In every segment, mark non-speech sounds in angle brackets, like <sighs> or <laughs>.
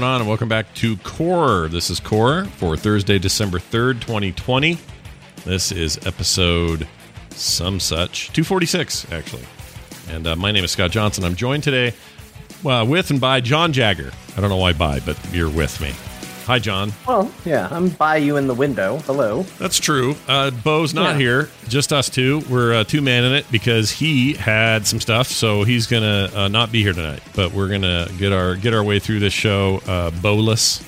going on? And welcome back to Core. This is Core for Thursday, December 3rd, 2020. This is episode some such, 246, actually. And uh, my name is Scott Johnson. I'm joined today well, with and by John Jagger. I don't know why by, but you're with me. Hi, John. Well, yeah, I'm by you in the window. Hello. That's true. Uh, Bo's not Yeah. here, just us two. We're uh, two man in it because he had some stuff, so he's gonna uh, not be here tonight. But we're gonna get our get our way through this show uh, bowless,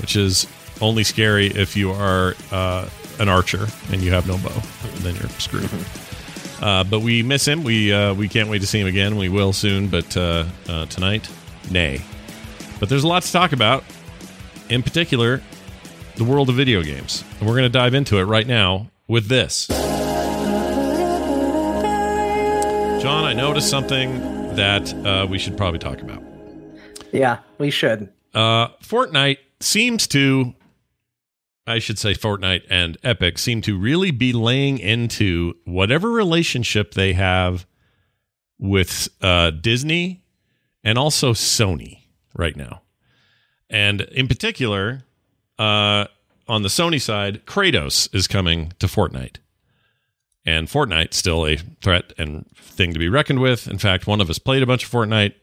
which is only scary if you are uh, an archer and you have no bow. Then you're screwed. Uh, but we miss him. We uh, we can't wait to see him again. We will soon, but uh, uh, tonight, nay. But there's a lot to talk about. In particular, the world of video games. And we're going to dive into it right now with this. John, I noticed something that uh, we should probably talk about. Yeah, we should. Uh, Fortnite seems to, I should say, Fortnite and Epic seem to really be laying into whatever relationship they have with uh, Disney and also Sony right now. And in particular, uh, on the Sony side, Kratos is coming to Fortnite. And Fortnite still a threat and thing to be reckoned with. In fact, one of us played a bunch of Fortnite.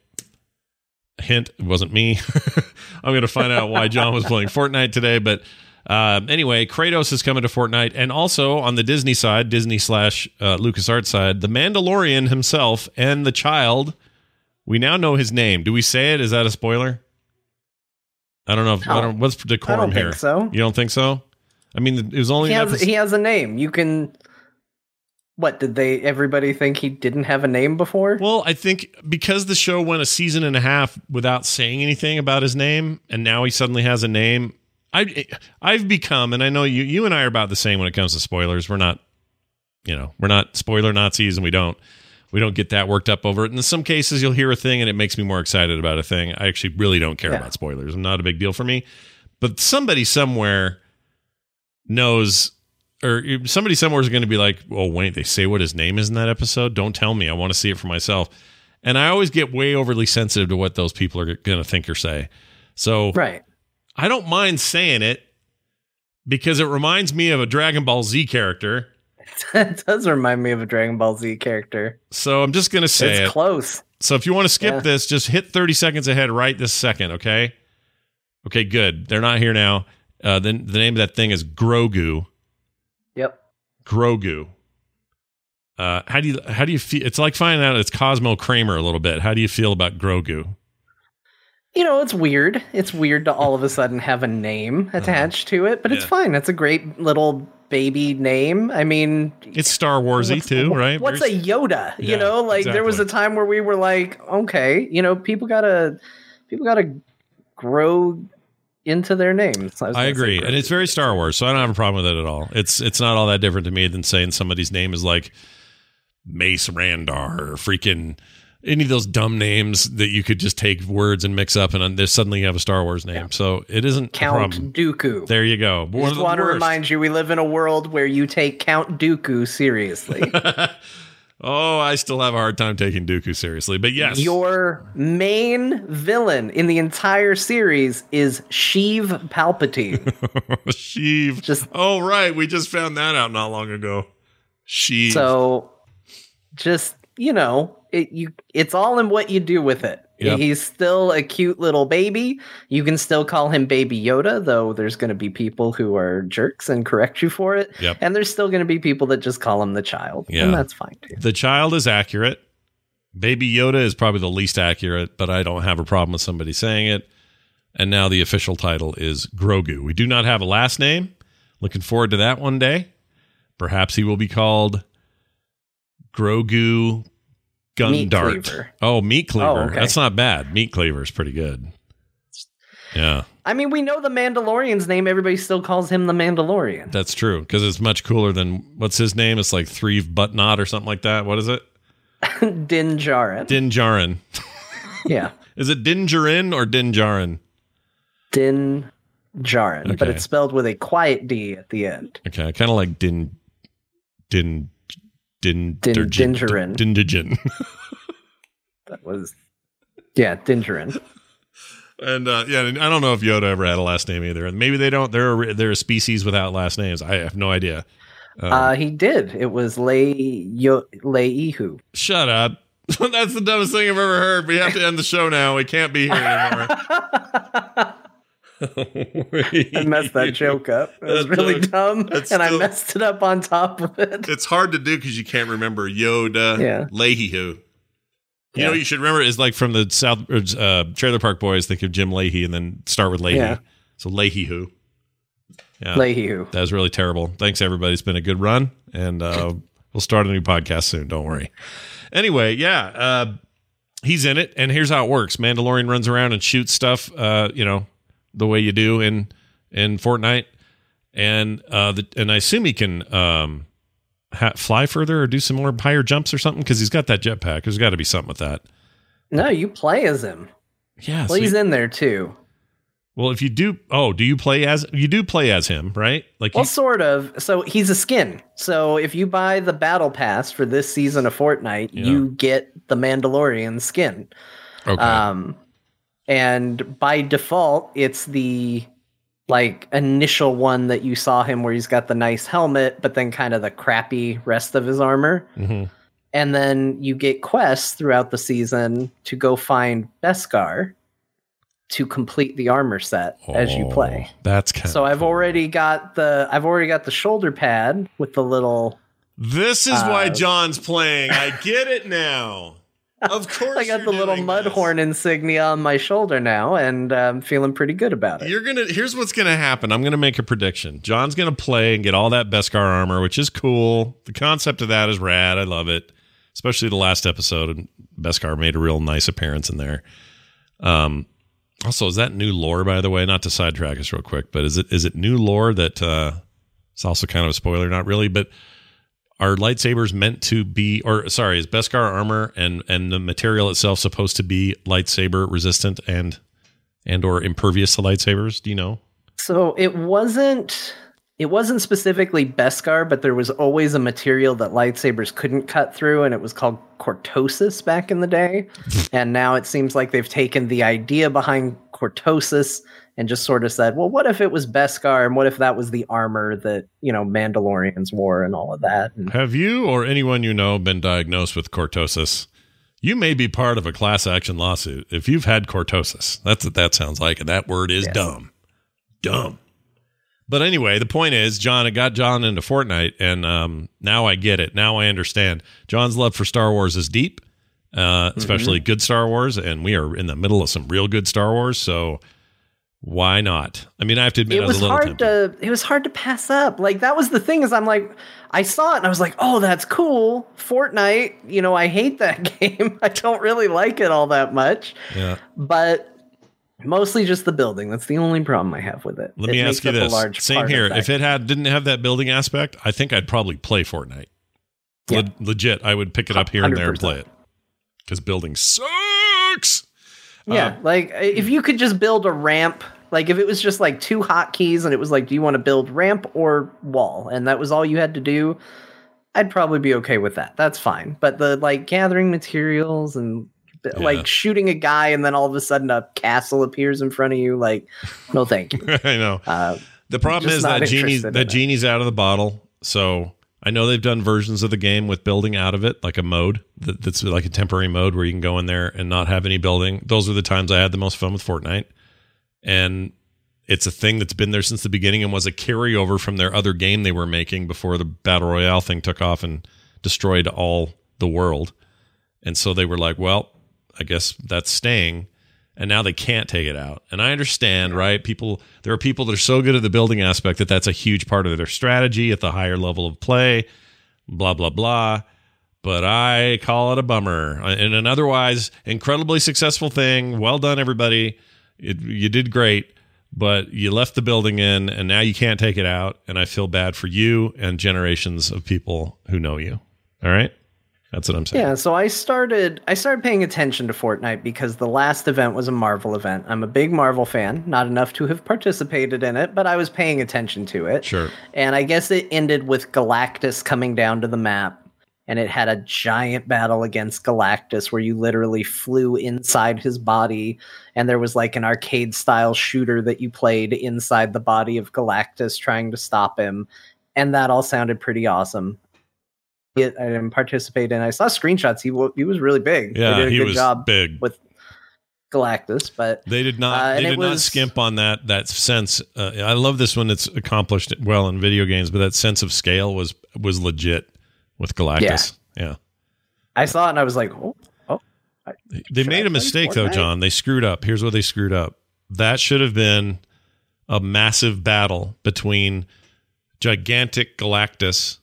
Hint, it wasn't me. <laughs> I'm going to find out why John was playing Fortnite today. But um, anyway, Kratos is coming to Fortnite. And also on the Disney side, Disney slash uh, LucasArts side, the Mandalorian himself and the child. We now know his name. Do we say it? Is that a spoiler? I don't know. If, I don't, what's decorum I don't here? think so. You don't think so? I mean, it was only He has, episode- he has a name. You can. What did they? Everybody think he didn't have a name before? Well, I think because the show went a season and a half without saying anything about his name, and now he suddenly has a name. I I've become, and I know you you and I are about the same when it comes to spoilers. We're not, you know, we're not spoiler Nazis, and we don't we don't get that worked up over it. And in some cases, you'll hear a thing, and it makes me more excited about a thing. I actually really don't care Yeah. about spoilers. I'm not a big deal for me, but somebody somewhere knows or somebody somewhere is going to be like, "Oh, wait, they say what his name is in that episode. Don't tell me. I want to see it for myself." And I always get way overly sensitive to what those people are going to think or say. So Right. I don't mind saying it because it reminds me of a Dragon Ball Z character. <laughs> it does remind me of a Dragon Ball Z character. So I'm just going to say it's it. close. So if you want to skip Yeah. this, just hit 30 seconds ahead right this second, okay? Okay, good. They're not here now. Uh, then the name of that thing is Grogu. Yep. Grogu. Uh, how do you how do you feel? It's like finding out it's Cosmo Kramer a little bit. How do you feel about Grogu? You know, it's weird. It's weird to all of a sudden have a name attached to it, but it's Uh-huh. Fine. It's a great little baby name. I mean, It's Star Warsy too, right? What's a Yoda? Yeah, you know, like there was a time where we were like, okay, you know, people gotta people gotta grow into their names. was I agree, and it's very Star Wars, so I don't have a problem with it at all. It's it's not all that different to me than saying somebody's name is like Mace Randar or freaking any of those dumb names that you could just take words and mix up, and then there's suddenly you have a Star Wars name. So it isn't Count problem. Dooku. There you go. One Just want to remind you, we live in a world where you take Count Dooku seriously. <laughs> oh, I still have a hard time taking Dooku seriously, but yes, Your main villain in the entire series is Sheev Palpatine. <laughs> Sheev. Just- oh right, we just found that out not long ago. Sheev. so, just you know, it you it's all in what you do with it. Yep. He's still a cute little baby. You can still call him Baby Yoda, though there's going to be people who are jerks and correct you for it. Yep. And there's still going to be people that just call him the child. Yeah. And that's fine too. the child is accurate. Baby Yoda is probably the least accurate, but I don't have a problem with somebody saying it. And now the official title is Grogu. We do not have a last name. Looking forward to that one day. Perhaps he will be called Grogu Gun Meat Dart. Cleaver. Oh, Meat oh, Cleaver. Oh, okay. That's not bad. Meat Cleaver is pretty good. Yeah, I mean, we know the Mandalorian's name. Everybody still calls him the Mandalorian. that's true because it's much cooler than what's his name? It's like Three Buttnot or something like that. What is it? <laughs> Din Djarin. Din Djarin. <laughs> yeah. <laughs> Is it Din Djarin or Din Djarin? Din Djarin, but it's spelled with a quiet D at the end. Okay, I kind of like Din Din Din Din- Dingerin. Din Digin. <laughs> That was, yeah, Din and uh, yeah, and I don't know if Yoda ever had a last name either. Maybe they don't. They're a, they're a species without last names. I have no idea. Um, uh, he did. It was Lei Yo Leihu. Shut up. <laughs> That's the dumbest thing I've ever heard. We have to end the show now. We can't be here anymore. <laughs> I messed that joke up. It was really dumb, and that's I messed it up on top of it. It's hard to do because you can't remember Yoda, Yeah. Leahy who. You know what you should remember is like from the South uh, Trailer Park Boys. Think of Jim Lahey and then start with Leahy. Yeah. So Leahy who. Yeah, Leihu. that was really terrible. Thanks everybody. It's been a good run, and uh, <laughs> we'll start a new podcast soon. Don't worry. Anyway, yeah, uh, he's in it, and here's how it works: Mandalorian runs around and shoots stuff. Uh, you know, the way you do in in Fortnite, and uh, the, and I assume he can um, ha- fly further or do some more higher jumps or something because he's got that jetpack. There's got to be something with that. No, you play as him. Yeah. Well, he's in there too. well, if you do, oh, do you play as you do play as him, right? Like Well, you, sort of. So he's a skin. So if you buy the battle pass for this season of Fortnite, Yeah. you get the Mandalorian skin. okay, Um, and by default, it's the like initial one that you saw him where he's got the nice helmet, but then kind of the crappy rest of his armor. Mhm. And then you get quests throughout the season to go find Beskar to complete the armor set as you play. Oh, That's kind So I've already got the I've already got the shoulder pad with the little This is why Uh, John's playing. I get it now. Of <laughs> course, I got the little doing mud this. horn insignia on my shoulder now and I'm feeling pretty good about it. You're gonna. Here's what's gonna happen. I'm gonna make a prediction. John's gonna play and get all that Beskar armor, which is cool. The concept of that is rad. I love it, especially the last episode. And Beskar made a real nice appearance in there. Um. Also, is that new lore, by the way? Not to sidetrack us real quick, but is it is it new lore that uh, it's also kind of a spoiler? Not really, but are lightsabers meant to be or sorry is beskar armor and and the material itself supposed to be lightsaber resistant and and or impervious to lightsabers do you know So it wasn't it wasn't specifically Beskar, but there was always a material that lightsabers couldn't cut through, and it was called cortosis back in the day. <laughs> and now it seems like they've taken the idea behind cortosis and just sort of said, well, what if it was Beskar, and what if that was the armor that you know Mandalorians wore and all of that? And have you or anyone you know been diagnosed with cortosis? You may be part of a class action lawsuit if you've had cortosis. That's what that sounds like and that word is Yes. dumb. Dumb. But anyway the point is john it got john into fortnite and um, now i get it. Now i understand. John's love for star wars is deep uh, especially good star wars and we are in the middle of some real good star wars so why not? I mean i have to admit it was, was a little hard tempted. to it was hard to pass up. Like that was the thing is i'm like i saw it and i was like oh that's cool. Fortnite you know i hate that <laughs> game. I don't really like it all that much. Yeah. But mostly just the building. That's the only problem i have with it. Let It me ask you this. same here. if it had didn't have that building aspect i think i'd probably play fortnite. Yeah. Le- legit i would pick it up here and there and play it. Because building sucks! Yeah Uh, like if you could just build a ramp like if it was just like two hotkeys and it was like do you want to build ramp or wall and that was all you had to do i'd probably be okay with that that's fine but the like gathering materials and Yeah. like shooting a guy and then all of a sudden a castle appears in front of you like no thank you <laughs> i know uh, The problem is that genie that genie's out of the bottle. So I know they've done versions of the game with building out of it, like a mode that, that's like a temporary mode where you can go in there and not have any building. Those are the times I had the most fun with Fortnite, and it's a thing that's been there since the beginning and was a carryover from their other game they were making before the battle royale thing took off and destroyed all the world. And so they were like, well, I guess that's staying and now they can't take it out. And I understand, right? People, there are people that are so good at the building aspect that that's a huge part of their strategy at the higher level of play, blah, blah, blah. But I call it a bummer. In an otherwise incredibly successful thing, well done, everybody. It, you did great, but you left the building in and now you can't take it out. And I feel bad for you and generations of people who know you. All right? That's what I'm saying. yeah so i started i started paying attention to fortnite because the last event was a marvel event i'm a big marvel fan not enough to have participated in it but i was paying attention to it Sure. and i guess it ended with galactus coming down to the map and it had a giant battle against Galactus where you literally flew inside his body and there was like an arcade style shooter that you played inside the body of Galactus trying to stop him and that all sounded pretty awesome. It, I didn't participate in. I saw screenshots. He w- he was really big. Yeah, they did a he good was job big. with Galactus, but They did not. Uh, they did not skimp on that that sense. Uh, I love this one. it's accomplished well in video games, but that sense of scale was was legit with Galactus. Yeah, I saw it and I was like, oh, oh they made I a mistake though, John. They screwed up. Here's what they screwed up. That should have been a massive battle between gigantic Galactus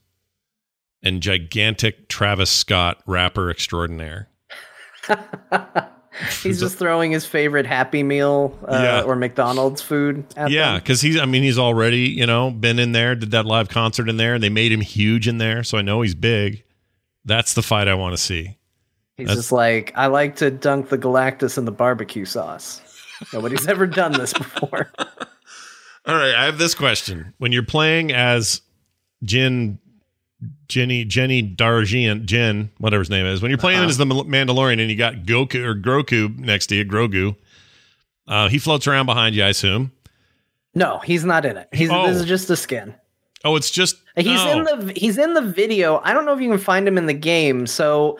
and gigantic Travis Scott, rapper extraordinaire. <laughs> <laughs> he's just throwing his favorite Happy Meal uh, Yeah. or McDonald's food. At Yeah, because he's. I mean, he's already you know been in there, did that live concert in there, and they made him huge in there. So I know he's big. That's the fight I want to see. he's that's- just like, I like to dunk the Galactus in the barbecue sauce. Nobody's ever done this before. <laughs> All right, I have this question: When you're playing as Jin, Jenny, Jenny Darjian, Jin, whatever his name is, when you're playing Uh-huh. as the Mandalorian and you got Goku or Grogu next to you, Grogu, uh, he floats around behind you, I assume. No, he's not in it. He's Oh. this is just a skin. Oh, it's just He's oh. in the he's in the video. I don't know if you can find him in the game. So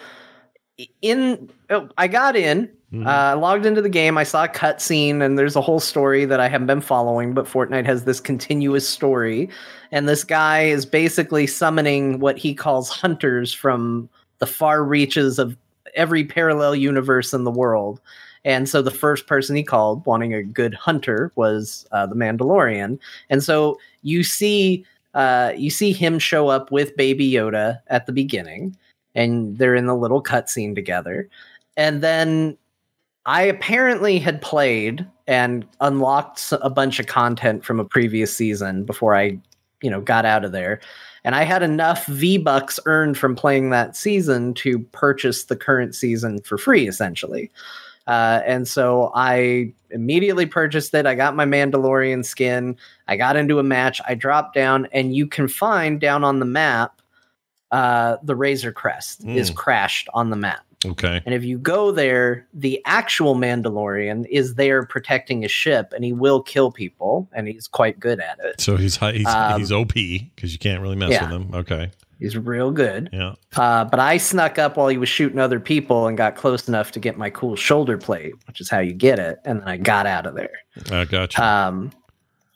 in oh, I got in, Mhm. uh, logged into the game. I saw a cutscene, and there's a whole story that I haven't been following. But Fortnite has this continuous story, and this guy is basically summoning what he calls hunters from the far reaches of every parallel universe in the world. And so the first person he called, wanting a good hunter, was uh, the Mandalorian. And so you see uh, you see him show up with Baby Yoda at the beginning, and they're in the little cutscene together. And then I apparently had played and unlocked a bunch of content from a previous season before I, you know, got out of there. And I had enough V Bucks earned from playing that season to purchase the current season for free, essentially. Uh, and so I immediately purchased it. I got my Mandalorian skin. I got into a match. I dropped down, and you can find down on the map uh, the Razor Crest is Mm. crashed on the map. Okay. And if you go there, the actual Mandalorian is there protecting his ship, and he will kill people, and he's quite good at it. So he's high, he's Um, he's OP because you can't really mess yeah. with him. Okay, He's real good. yeah. Uh, but I snuck up while he was shooting other people and got close enough to get my cool shoulder plate, which is how you get it. And then I got out of there. I got you. Um,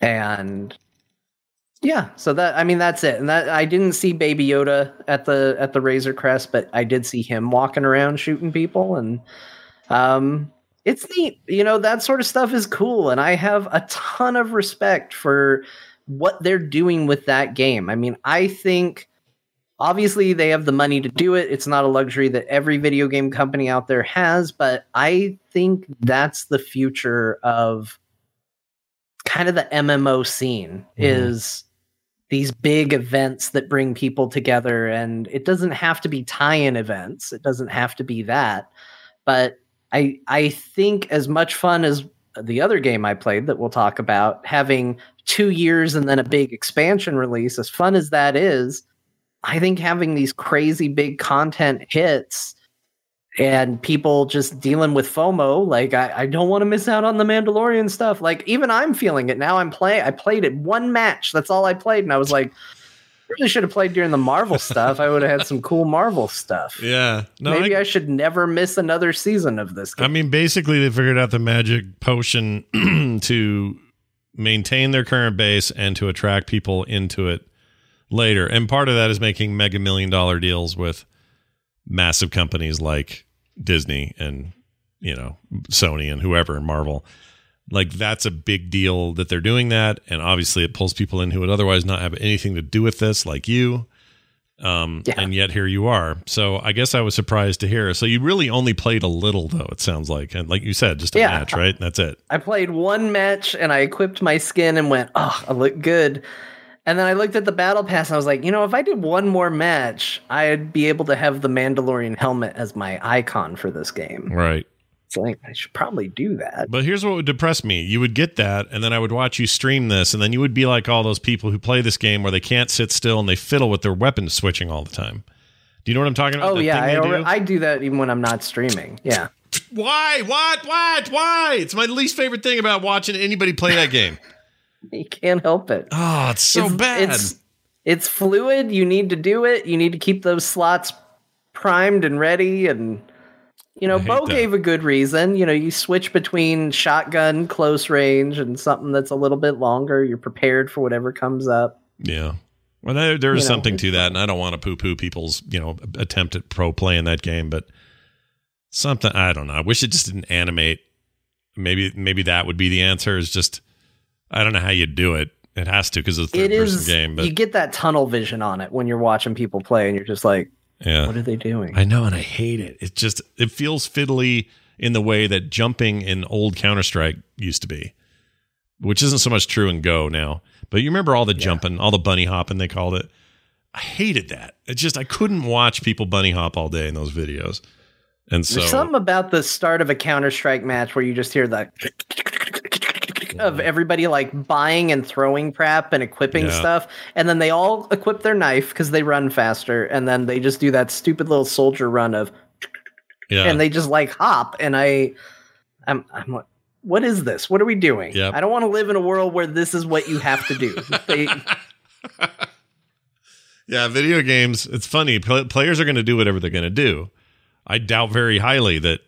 and yeah, so that I mean that's it. And that I didn't see Baby Yoda at the at the Razor Crest, but I did see him walking around shooting people, and um, it's neat. You know that sort of stuff is cool, and I have a ton of respect for what they're doing with that game. I mean, I think obviously they have the money to do it. It's not a luxury that every video game company out there has, but I think that's the future of kind of the MMO scene Mhm. is these big events that bring people together and it doesn't have to be tie-in events. It doesn't have to be that. But I I think as much fun as the other game I played that we'll talk about having 2 years and then a big expansion release as fun as that is, I think having these crazy big content hits and people just dealing with FOMO, like I, I don't want to miss out on the Mandalorian stuff. Like even I'm feeling it now. I'm playing. I played it one match. That's all I played, and I was like, I really should have played during the Marvel stuff. I would have had some cool Marvel stuff. <laughs> yeah. No, Maybe I, I, should never miss another season of this. Game. I mean, basically, they figured out the magic potion <clears throat> to maintain their current base and to attract people into it later. And part of that is making mega million dollar deals with massive companies like Disney and, you know, Sony and whoever, and Marvel. Like, that's a big deal that they're doing that. And obviously, it pulls people in who would otherwise not have anything to do with this, like you. Um, Yeah. and yet here you are. So I guess I was surprised to hear. So you really only played a little, though. It sounds like, and like you said, just a Yeah. match, right? That's it. I played one match and I equipped my skin and went, oh, I look good. And then I looked at the battle pass and I was like, you know, if I did one more match, I'd be able to have the Mandalorian helmet as my icon for this game. Right. It's like I should probably do that. But here's what would depress me. You would get that, and then I would watch you stream this, and then you would be like all those people who play this game where they can't sit still and they fiddle with their weapon switching all the time. Do you know what I'm talking about? Oh yeah, I, thing they alre- do? I do that even when I'm not streaming. Yeah. Why? What? What? Why? It's my least favorite thing about watching anybody play that game. <laughs> You can't help it. Oh, it's so it's, bad. It's it's fluid. You need to do it. You need to keep those slots primed and ready. And you know, Bo that. gave a good reason. You know, you switch between shotgun, close range, and something that's a little bit longer. You're prepared for whatever comes up. yeah. Well, there, there is You know, something to that, and I don't want to poo-poo people's, you know, attempt at pro play in that game, but something I don't know. I wish it just didn't animate. Maybe, maybe that would be the answer. Is just I don't know how you do it. It has to because it's a It third-person game, but you get that tunnel vision on it when you're watching people play, and you're just like, yeah, "What are they doing?" I know, and I hate it. It just it feels fiddly in the way that jumping in old Counter Strike used to be, which isn't so much true in Go now. But you remember all the jumping, all the bunny hopping they called it. I hated that. It just I couldn't watch people bunny hop all day in those videos, and so There's something about the start of a Counter Strike match where you just hear of everybody like buying and throwing prep and equipping Yeah. stuff, and then they all equip their knife because they run faster, and then they just do that stupid little soldier run of, yeah, and they just like hop, and I, I'm, I'm like, what is this? What are we doing? Yep. I don't want to live in a world where this is what you have to do. They, <laughs> Yeah, video games. It's funny. Pl- players are going to do whatever they're going to do. I doubt very highly that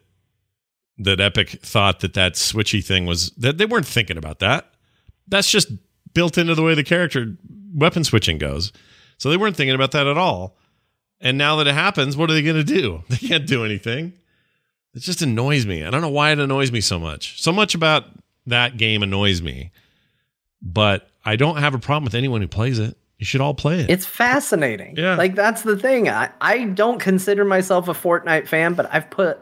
that Epic thought that that switchy thing was that they weren't thinking about that. That's just built into the way the character weapon switching goes. So they weren't thinking about that at all. And now that it happens, what are they going to do? <laughs> They can't do anything. It just annoys me. I don't know why it annoys me so much. So much about that game annoys me. But I don't have a problem with anyone who plays it. You should all play it. It's fascinating. Yeah. Like that's the thing. I, I don't consider myself a Fortnite fan, but I've put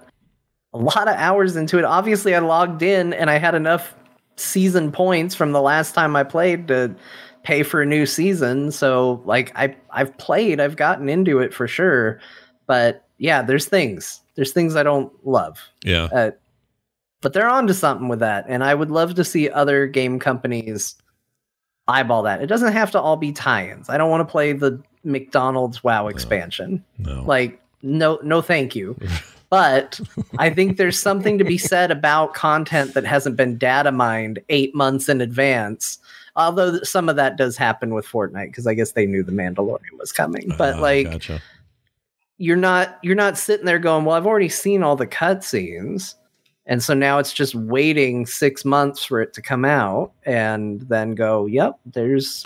a lot of hours into it. Obviously, I logged in and I had enough season points from the last time I played to pay for a new season. So like I I've played, I've gotten into it for sure. But yeah, there's things. There's things I don't love. yeah. Uh, but they're onto something with that, and I would love to see other game companies eyeball that. It doesn't have to all be tie-ins. I don't want to play the McDonald's WoW expansion. No. Like, no, no, thank you. <laughs> But I think there's something to be said about content that hasn't been data mined eight months in advance. Although some of that does happen with Fortnite because I guess they knew the Mandalorian was coming. But Ah, like, gotcha. you're not you're not sitting there going, "Well, I've already seen all the cutscenes." And so now it's just waiting 6 months for it to come out and then go, "Yep, there's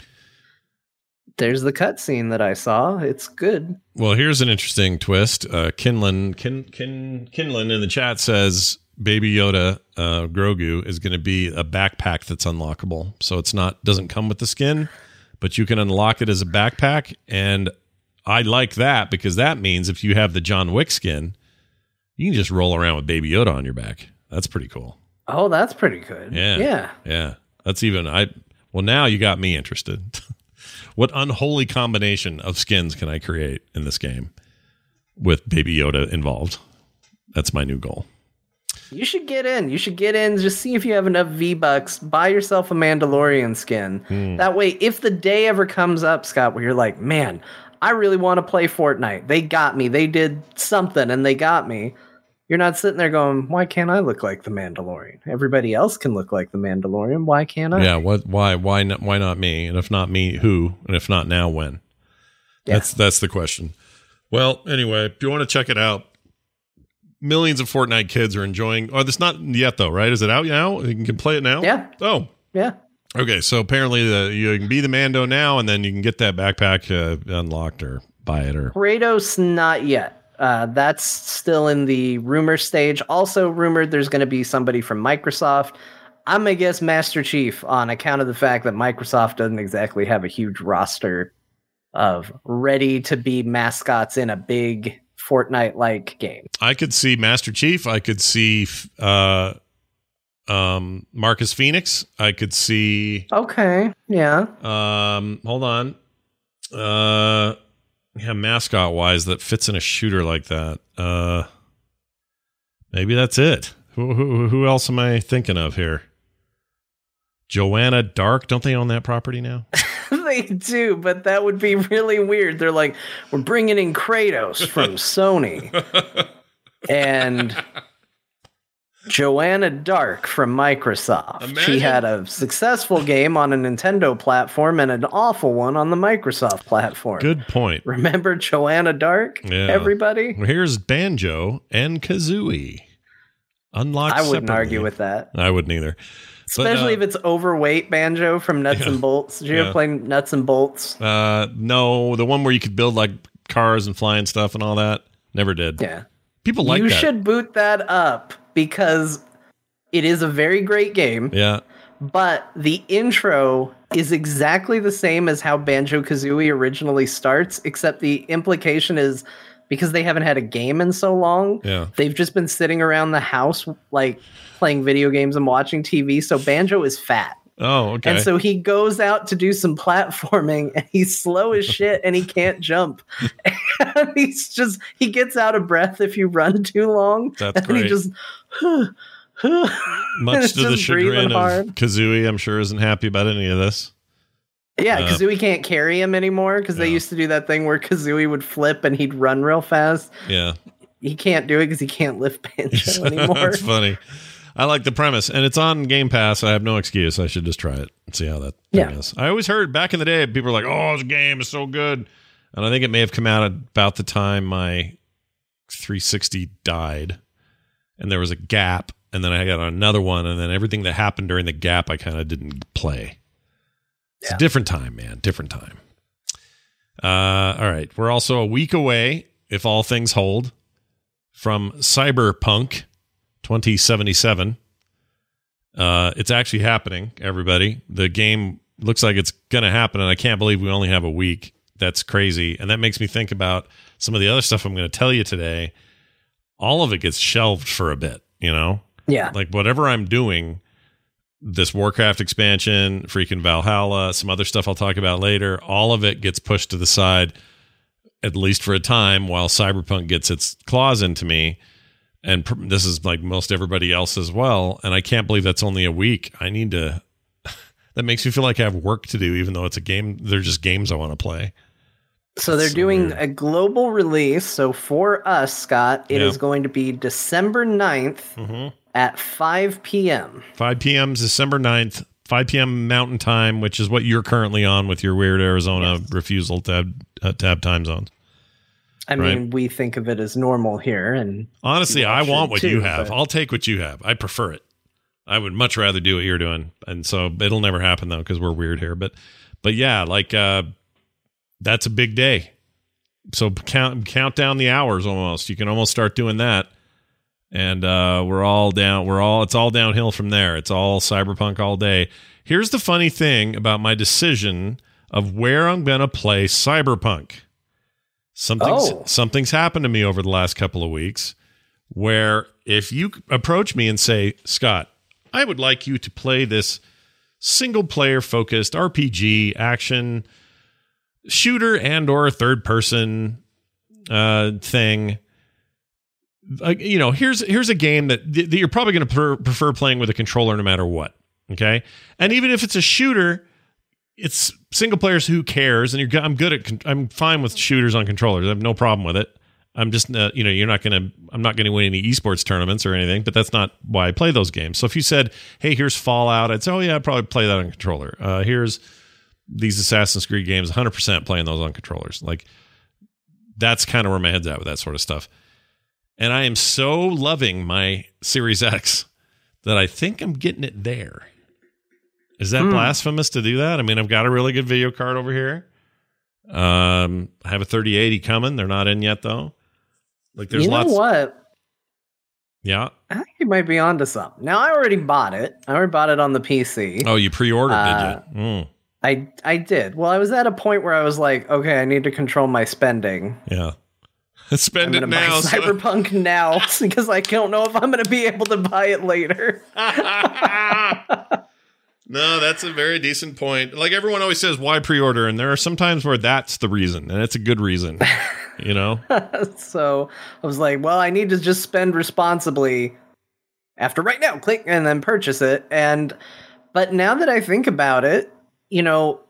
there's the cutscene that I saw. It's good." Well, here's an interesting twist. Uh, Kinlan, Kin, Kin, Kinlan in the chat says Baby Yoda, uh, Grogu is going to be a backpack that's unlockable. So it's not doesn't come with the skin, but you can unlock it as a backpack. And I like that because that means if you have the John Wick skin, you can just roll around with Baby Yoda on your back. That's pretty cool. Oh, that's pretty good. Yeah. Yeah. Yeah. That's even I well now you got me interested. <laughs> what unholy combination of skins can I create in this game with Baby Yoda involved? That's my new goal. You should get in. You should get in. Just see if you have enough V bucks. Buy yourself a Mandalorian skin. Hmm. That way, if the day ever comes up, Scott, where you're like, man, I really want to play Fortnite. They got me. They did something and they got me. You're not sitting there going, why can't I look like the Mandalorian? Everybody else can look like the Mandalorian. Why can't I? Yeah, what why why not why not me? And if not me, who? And if not now, when? Yeah. That's that's the question. Well, anyway, if you want to check it out, millions of Fortnite kids are enjoying. Oh, that's not yet though, right? Is it out now? You can play it now. Yeah. Oh, Yeah. Okay, so apparently the, you can be the Mando now, and then you can get that backpack uh, unlocked or buy it or Kratos, not yet. Uh, that's still in the rumor stage. Also rumored there's going to be somebody from Microsoft. I'm gonna guess Master Chief on account of the fact that Microsoft doesn't exactly have a huge roster of ready to be mascots in a big Fortnite like game. I could see Master Chief. I could see uh, um, Marcus Fenix. I could see. Okay, yeah. Um, hold on. Uh, yeah, mascot wise, that fits in a shooter like that. Uh, maybe that's it. Who, who, who else am I thinking of here? Joanna Dark. Don't they own that property now? they <laughs> they do, but that would be really weird. They're like, we're bringing in Kratos from <laughs> Sony <laughs> and Joanna Dark from Microsoft. Imagine- She had a successful game on a Nintendo platform and an awful one on the Microsoft platform. Good point. Remember Joanna Dark? Yeah. Everybody? Well, Here's Banjo and Kazooie. Unlocked I wouldn't separately. argue with that. I wouldn't either. But, Especially uh, if it's overweight banjo from Nuts Yeah. and Bolts. Did you Yeah. ever play Nuts and Bolts? Uh, no, the one where you could build like cars and flying stuff and all that. Never did. Yeah. People like you that. should boot that up because it is a very great game, Yeah. but the intro is exactly the same as how Banjo Kazooie originally starts, except the implication is because they haven't had a game in so long, Yeah. they've just been sitting around the house like playing video games and watching TV. So Banjo is fat. Oh, okay. And so he goes out to do some platforming and he's slow as <laughs> shit and he can't jump. <laughs> and he's just, he gets out of breath if you run too long. That's and he just, Much <laughs> to the chagrin of. Kazooie, I'm sure isn't happy about any of this. yeah, Uh, Kazooie can't carry him anymore because they used to do that thing where Kazooie would flip and he'd run real fast. Yeah. He can't do it because he can't lift <laughs> Banjo anymore. That's funny. I like the premise, and it's on Game Pass. I have no excuse. I should just try it and see how that Yeah. is. I always heard back in the day, people were like, "Oh, this game is so good," and I think it may have come out about the time my 360 died, and there was a gap, and then I got another one, and then everything that happened during the gap, I kind of didn't play. It's a different time, man. Different time. Uh, all right, we're also a week away, if all things hold, from Cyberpunk 2077. Uh, it's actually happening, everybody. The game looks like it's going to happen, and I can't believe we only have a week. That's crazy. And that makes me think about some of the other stuff I'm going to tell you today. All of it gets shelved for a bit, you know? yeah. Like whatever I'm doing, this Warcraft expansion, freaking Valhalla, some other stuff I'll talk about later, all of it gets pushed to the side, at least for a time, while Cyberpunk gets its claws into me. And pr- this is like most everybody else as well. And I can't believe that's only a week. I need to. <laughs> that makes me feel like I have work to do, even though it's a game. They're just games I want to play. So they're so doing weird. a global release. So for us, Scott, it is Yeah. going to be December 9th Mm-hmm. at 5 p.m. 5 p.m. is December 9th, 5 p.m. Mountain Time, which is what you're currently on with your weird Arizona refusal to have, uh, to have time zones. I Right. mean, we think of it as normal here, and Honestly, I want what too, you have. but- I'll take what you have. I prefer it. I would much rather do what you're doing. And so it'll never happen though because we're weird here. But but yeah, like uh that's a big day. So count count down the hours almost. You can almost start doing that. And uh we're all down we're all it's all downhill from there. It's all cyberpunk all day. Here's the funny thing about my decision of where I'm going to play cyberpunk. Something's Oh. something's happened to me over the last couple of weeks where if you approach me and say, "Scott, I would like you to play this single player focused RPG action shooter and or third person uh thing." Like, you know, here's here's a game that, that you're probably going to pre- prefer playing with a controller no matter what. Okay, and even if it's a shooter, it's single players who cares and you're I'm good at con- I'm fine with shooters on controllers. I have no problem with it. I'm just uh, you know you're not going to I'm not going to win any esports tournaments or anything, but that's not why I play those games. So if you said, "Hey, here's Fallout," I'd say, "Oh yeah, I'd probably play that on controller." Uh, here's these Assassin's Creed games, 100% playing those on controllers. Like that's kind of where my head's at with that sort of stuff. And I am so loving my Series X that I think I'm getting it there. Is that Hmm. blasphemous to do that? I mean, I've got a really good video card over here. Um, I have a 3080 coming. They're not in yet though. Like there's you know lots. what? Yeah. I think you might be onto something. Now I already bought it. I already bought it on the PC. Oh, you pre-ordered, Uh, did you? Mm, I I did. Well, I was at a point where I was like, okay, I need to control my spending. yeah. <laughs> I'm Spend it gonna now. buy so- <laughs> Cyberpunk now <laughs> because I don't know if I'm gonna be able to buy it later. no, that's a very decent point. Like everyone always says, why pre-order? And there are some times where that's the reason, and it's a good reason. you know? so I was like, well, I need to just spend responsibly after right now, click and then purchase it. And but now that I think about it, you know,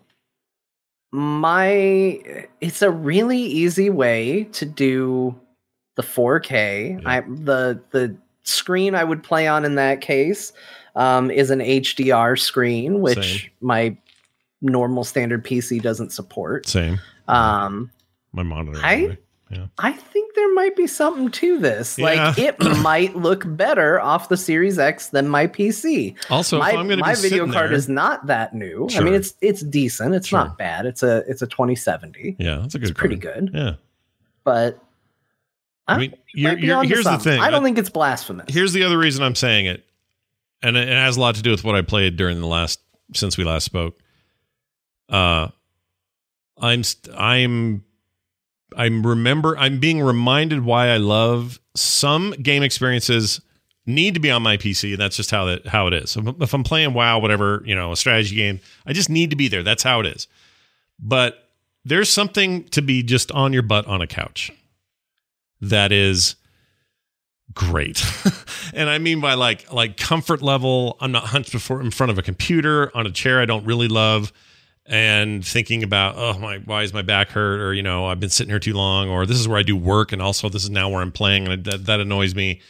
my it's a really easy way to do the 4K. Yeah. I the the screen I would play on in that case um, is an HDR screen, which Same. my normal standard PC doesn't support. Same. Um, My monitor. I- anyway. I think there might be something to this. Like it <clears throat> might look better off the Series X than my PC. Also, my if I'm going to my video card there, is not that new. I mean, it's it's decent. It's Sure. not bad. It's a it's a 2070. yeah, that's a good. It's pretty card. good. Yeah, But I mean, you're, you're, here's the thing. I don't think it's blasphemous. here's the other reason I'm saying it, and it it has a lot to do with what I played during the last since we last spoke. Uh, I'm st- I'm I'm remember I'm being reminded why I love some game experiences need to be on my PC, and that's just how that how it is. If I'm playing WoW, whatever you know, a strategy game, I just need to be there. That's how it is. But there's something to be just on your butt on a couch that is great. <laughs> and I mean by like like comfort level, I'm not hunched before in front of a computer on a chair I don't really love and thinking about oh my why is my back hurt or you know I've been sitting here too long or this is where I do work and also this is now where I'm playing and that, that annoys me.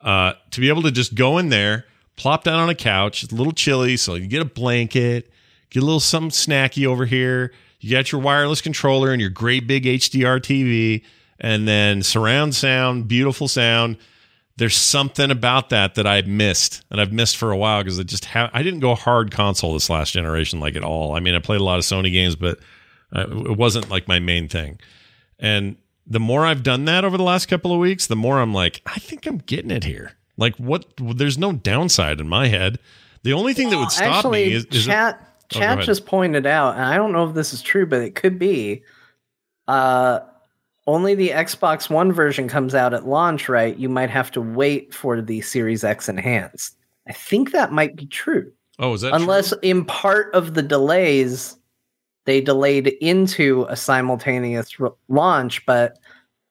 Uh, to be able to just go in there, plop down on a couch, it's a little chilly, so you get a blanket, get a little something snacky over here. You got your wireless controller and your great big HDR TV, and then surround sound, beautiful sound. There's something about that that I've missed, and I've missed for a while because I just have. I didn't go hard console this last generation like at all. I mean, I played a lot of Sony games, but uh, it wasn't like my main thing. And the more I've done that over the last couple of weeks, the more I'm like, I think I'm getting it here. Like, what? There's no downside in my head. The only thing that would stop Actually, me is, is chat Oh, chat just pointed out, and I don't know if this is true, but it could be. Uh, only the Xbox One version comes out at launch, right? You might have to wait for the Series X enhanced. I think that might be true, oh, is that unless true? in part of the delays they delayed into a simultaneous r- launch. But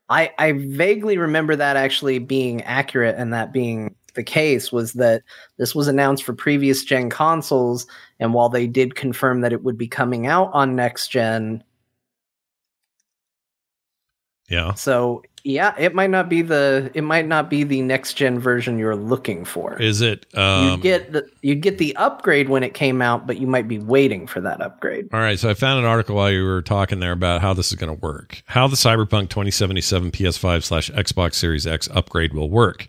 I I vaguely remember that actually being accurate and that being the case was that this was announced for previous gen consoles and while they did confirm that it would be coming out on next gen yeah. so yeah it might not be the it might not be the next gen version you're looking for Is it? Um, you get the you get the upgrade when it came out but you might be waiting for that upgrade All right, so I found an article while you were talking there about how this is going to work. How the Cyberpunk 2077 PS5 slash Xbox Series X upgrade will work.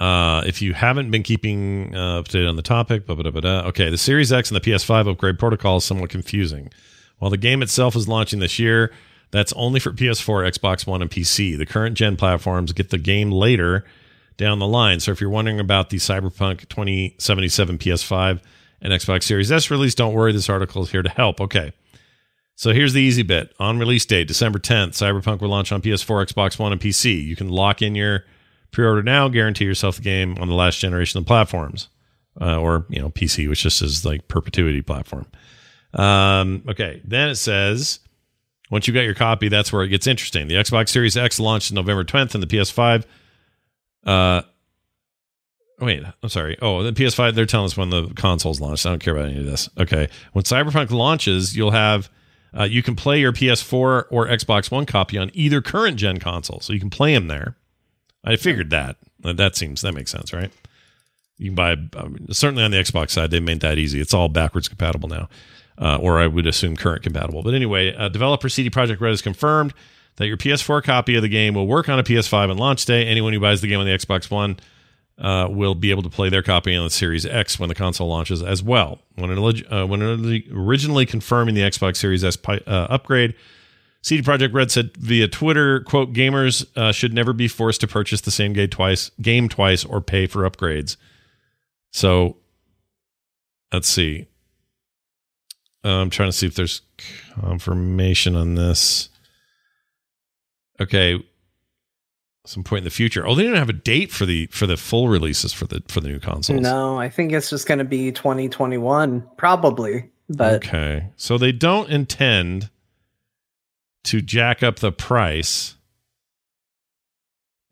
Uh, if you haven't been keeping uh, up to date on the topic, blah, blah, blah, blah, okay, the Series X and the PS5 upgrade protocol is somewhat confusing. While the game itself is launching this year, that's only for PS4, Xbox One, and PC. The current gen platforms get the game later down the line. So if you're wondering about the Cyberpunk 2077 PS5 and Xbox Series S release, don't worry. This article is here to help. Okay. So here's the easy bit. On release date, December 10th, Cyberpunk will launch on PS4, Xbox One, and PC. You can lock in your pre-order now, guarantee yourself the game on the last generation of platforms, uh, or you know PC, which just is like perpetuity platform. Um, okay, then it says once you got your copy, that's where it gets interesting. The Xbox Series X launched November 10th, and the PS5. Uh, wait, I'm sorry. Oh, the PS5. They're telling us when the consoles launched. I don't care about any of this. Okay, when Cyberpunk launches, you'll have. Uh, you can play your PS4 or Xbox One copy on either current gen console, so you can play them there. I figured that. That seems that makes sense, right? You can buy um, certainly on the Xbox side they made that easy. It's all backwards compatible now, uh, or I would assume current compatible. But anyway, uh, developer CD Projekt Red has confirmed that your PS4 copy of the game will work on a PS5 on launch day. Anyone who buys the game on the Xbox One uh, will be able to play their copy on the Series X when the console launches as well. When, it, uh, when originally confirming the Xbox Series S pi- uh, upgrade, CD Projekt Red said via Twitter, "quote Gamers uh, should never be forced to purchase the same game twice, game twice, or pay for upgrades." So, let's see. I'm trying to see if there's confirmation on this. Okay, some point in the future. Oh, they didn't have a date for the for the full releases for the for the new consoles. no i think it's just going to be 2021 probably but okay, so they don't intend to jack up the price.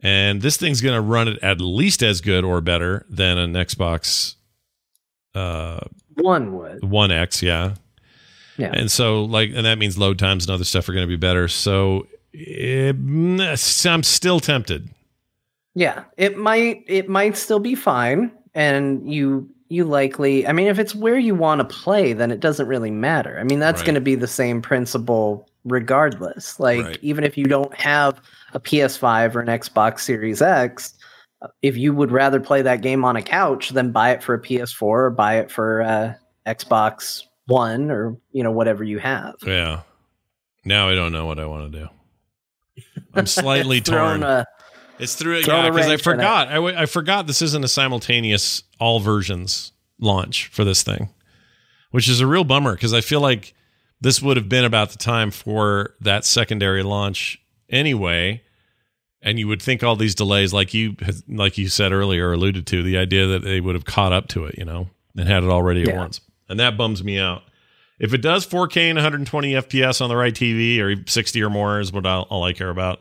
And this thing's going to run it at least as good or better than an Xbox uh, one would One X, yeah. Yeah. And so, like, and that means load times and other stuff are going to be better. So, it, I'm still tempted. Yeah, it might it might still be fine, and you you likely. I mean, if it's where you want to play, then it doesn't really matter. I mean, that's Right. going to be the same principle regardless. Like Right. even if you don't have a PS5 or an Xbox Series X, if you would rather play that game on a couch, then buy it for a PS4 or buy it for uh, Xbox One or you know whatever you have. Yeah. Now I don't know what I want to do. I'm slightly <laughs> torn. a- It's through Throw yeah because I it. forgot. I, w- I forgot this isn't a simultaneous all versions launch for this thing, which is a real bummer because I feel like this would have been about the time for that secondary launch anyway. And you would think all these delays, like you like you said earlier, alluded to the idea that they would have caught up to it, you know, and had it already at Yeah. once, and that bums me out. If it does 4K and 120 FPS on the right TV, or 60 or more is what I'll, all I care about,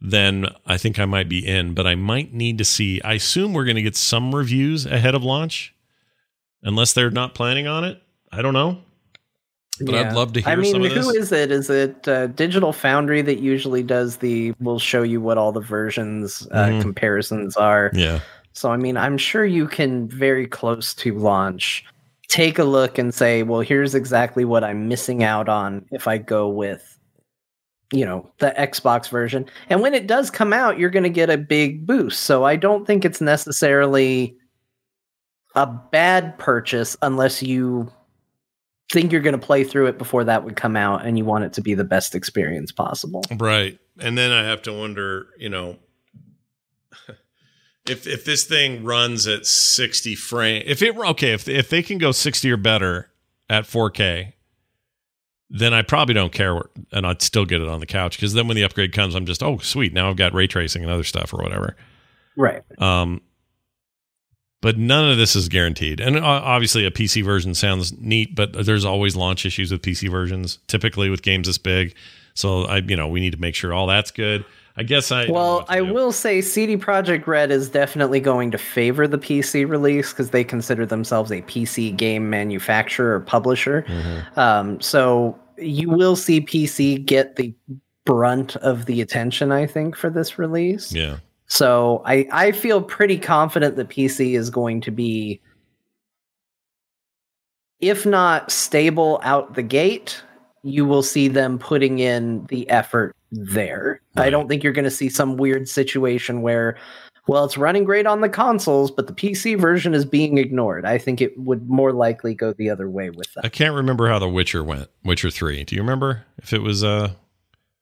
then I think I might be in. But I might need to see. I assume we're going to get some reviews ahead of launch, unless they're not planning on it. I don't know. But I'd love to hear. I mean, some of who is it? Is it uh, Digital Foundry that usually does the? Will show you what all the versions uh, Mhm. comparisons are. Yeah, So I mean, I'm sure you can very close to launch take a look and say, well, here's exactly what I'm missing out on if I go with you know the Xbox version. And when it does come out, you're going to get a big boost. So I don't think it's necessarily a bad purchase unless you think you're going to play through it before that would come out and you want it to be the best experience possible. right. And then I have to wonder, you know, <laughs> if if this thing runs at 60 frame, if it okay, if if they can go 60 or better at 4K, then I probably don't care, where- and I'd still get it on the couch because then when the upgrade comes, I'm just oh sweet, now I've got ray tracing and other stuff or whatever. Right. Um, but none of this is guaranteed. And uh, obviously, a PC version sounds neat, but there's always launch issues with PC versions, typically with games this big. So I, you know, we need to make sure all that's good. I guess I. Well, I do. will say CD Projekt Red is definitely going to favor the PC release because they consider themselves a PC game manufacturer or publisher. Mhm. Um, so you will see PC get the brunt of the attention, I think, for this release. Yeah. So I, I feel pretty confident that PC is going to be, if not stable out the gate, you will see them putting in the effort there. I don't think you're going to see some weird situation where, well, it's running great on the consoles, but the PC version is being ignored. I think it would more likely go the other way with that. I can't remember how The Witcher went. Witcher Three. Do you remember if it was uh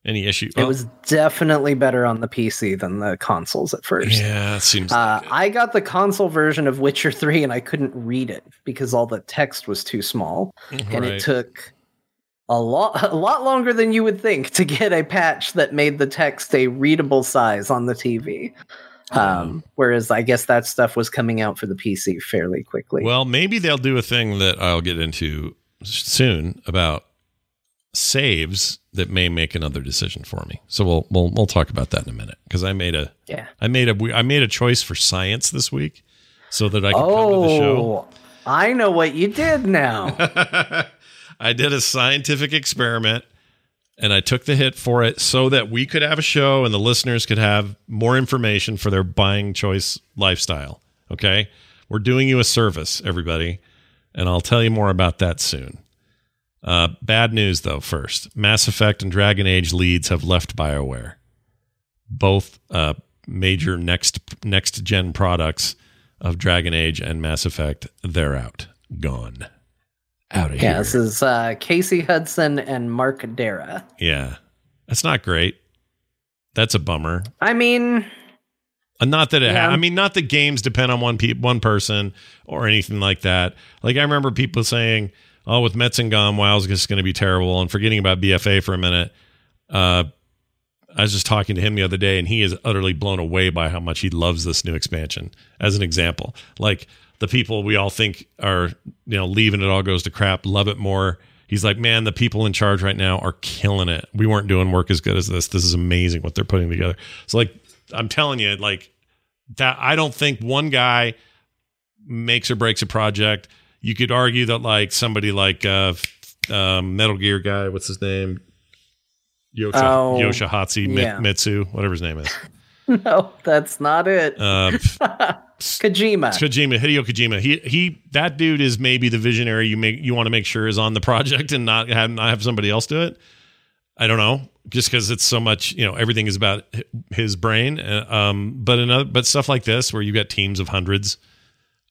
any issue? It was definitely better on the PC than the consoles at first. Yeah, it seems. Uh, like it. I got the console version of Witcher 3 and I couldn't read it because all the text was too small. And it took a lot <laughs> a lot longer than you would think to get a patch that made the text a readable size on the TV. Um, whereas I guess that stuff was coming out for the PC fairly quickly. Well, maybe they'll do a thing that I'll get into soon about saves that may make another decision for me. So we'll we'll we'll talk about that in a minute because I made a yeah. I made a I made a choice for science this week so that I could come to the show. Oh, I know what you did now. <laughs> I did a scientific experiment and I took the hit for it so that we could have a show and the listeners could have more information for their buying choice lifestyle. Okay. We're doing you a service, everybody. And I'll tell you more about that soon. Uh, bad news, though, first Mass Effect and Dragon Age leads have left BioWare. Both uh, major next next gen products of Dragon Age and Mass Effect, they're out. Gone. Out of yeah, here. this is uh, Casey Hudson and Mark Darrah. Yeah. That's not great. That's a bummer. I mean, Uh, not that it Yeah. ha- I mean, not that games depend on one pe- one person or anything like that. Like I remember people saying, "Oh, with Metzen gone, WoW's just going to be terrible." And forgetting about BFA for a minute, uh, I was just talking to him the other day, and he is utterly blown away by how much he loves this new expansion. As an example, like the people we all think are, you know, leaving it all goes to crap, love it more. He's like, man, the people in charge right now are killing it. We weren't doing work as good as this. This is amazing what they're putting together. So, like, I'm telling you, like that. I don't think one guy makes or breaks a project. You could argue that, like somebody like uh, um, Metal Gear guy. What's his name? Yosha, Oh, Yoshihatsu yeah. Mitsu, whatever his name is. <laughs> no, that's not it. Uh, <laughs> Kojima. Kojima, Hideo Kojima. He he that dude is maybe the visionary you make you want to make sure is on the project and not have not have somebody else do it. I don't know, just because it's so much, you know, everything is about his brain. Uh, um, but another, but stuff like this where you got teams of hundreds,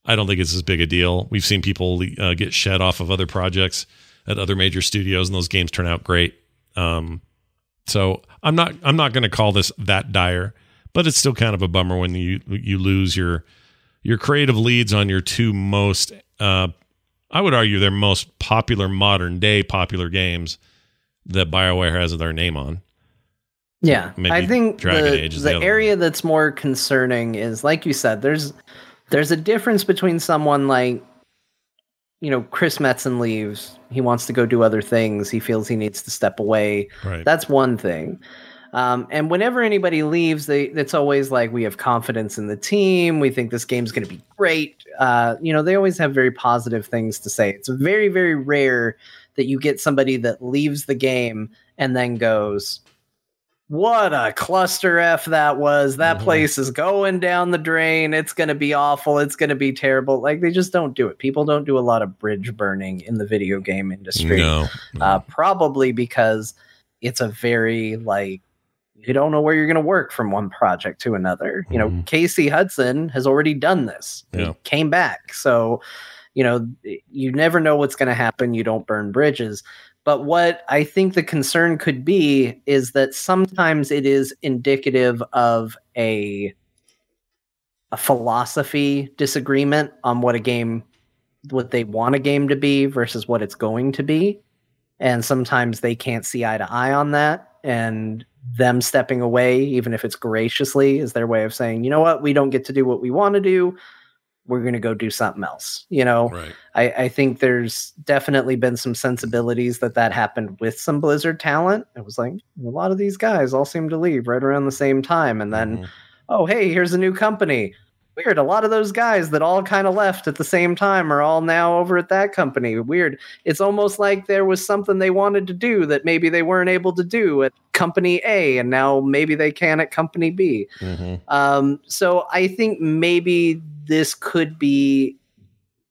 I don't think it's as big a deal. We've seen people uh, get shed off of other projects at other major studios, and those games turn out great. Um, so I'm not I'm not going to call this that dire, but it's still kind of a bummer when you you lose your your creative leads on your two most uh, I would argue their most popular modern day popular games that BioWare has their name on. Yeah, Maybe I think Dragon the, Age the the area that's more concerning is, like you said, there's there's a difference between someone like, you know, Chris Metzen leaves. He wants to go do other things. He feels he needs to step away. Right. That's one thing. Um, and whenever anybody leaves, they it's always like we have confidence in the team. We think this game's going to be great. Uh, you know, they always have very positive things to say. It's very very rare that you get somebody that leaves the game and then goes, "What a cluster f that was! That Mhm. place is going down the drain. It's going to be awful. It's going to be terrible." Like they just don't do it. People don't do a lot of bridge burning in the video game industry no. uh, probably because it's a very like you don't know where you're going to work from one project to another. You know, Mhm. Casey Hudson has already done this. He came back, so you know you never know what's going to happen. You don't burn bridges. But what I think the concern could be is that sometimes it is indicative of a a philosophy disagreement on what a game what they want a game to be versus what it's going to be and sometimes they can't see eye to eye on that and them stepping away even if it's graciously is their way of saying you know what? We don't get to do what we want to do. We're going to go do something else. You know? Right. I, I think there's definitely been some sensibilities that that happened with some blizzard talent. It was like a lot of these guys all seem to leave right around the same time and then Mhm. oh hey here's a new company weird a lot of those guys that all kind of left at the same time are all now over at that company weird it's almost like there was something they wanted to do that maybe they weren't able to do at company a and now maybe they can at company b Mhm. um, so i think maybe this could be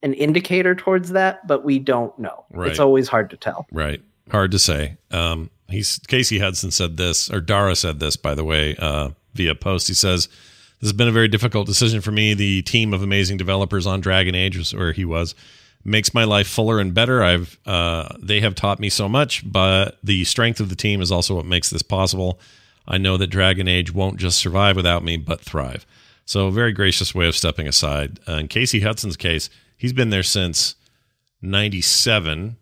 an indicator towards that but we don't know Right. it's always hard to tell Right. Hard to say. Um, he's Casey Hudson said this, or Darrah said this, by the way, uh, via post. He says, "This has been a very difficult decision for me. The team of amazing developers on Dragon Age, was where he was, makes my life fuller and better. I've uh, they have taught me so much, but the strength of the team is also what makes this possible. I know that Dragon Age won't just survive without me, but thrive. So, a very gracious way of stepping aside. Uh, in Casey Hudson's case, he's been there since '97."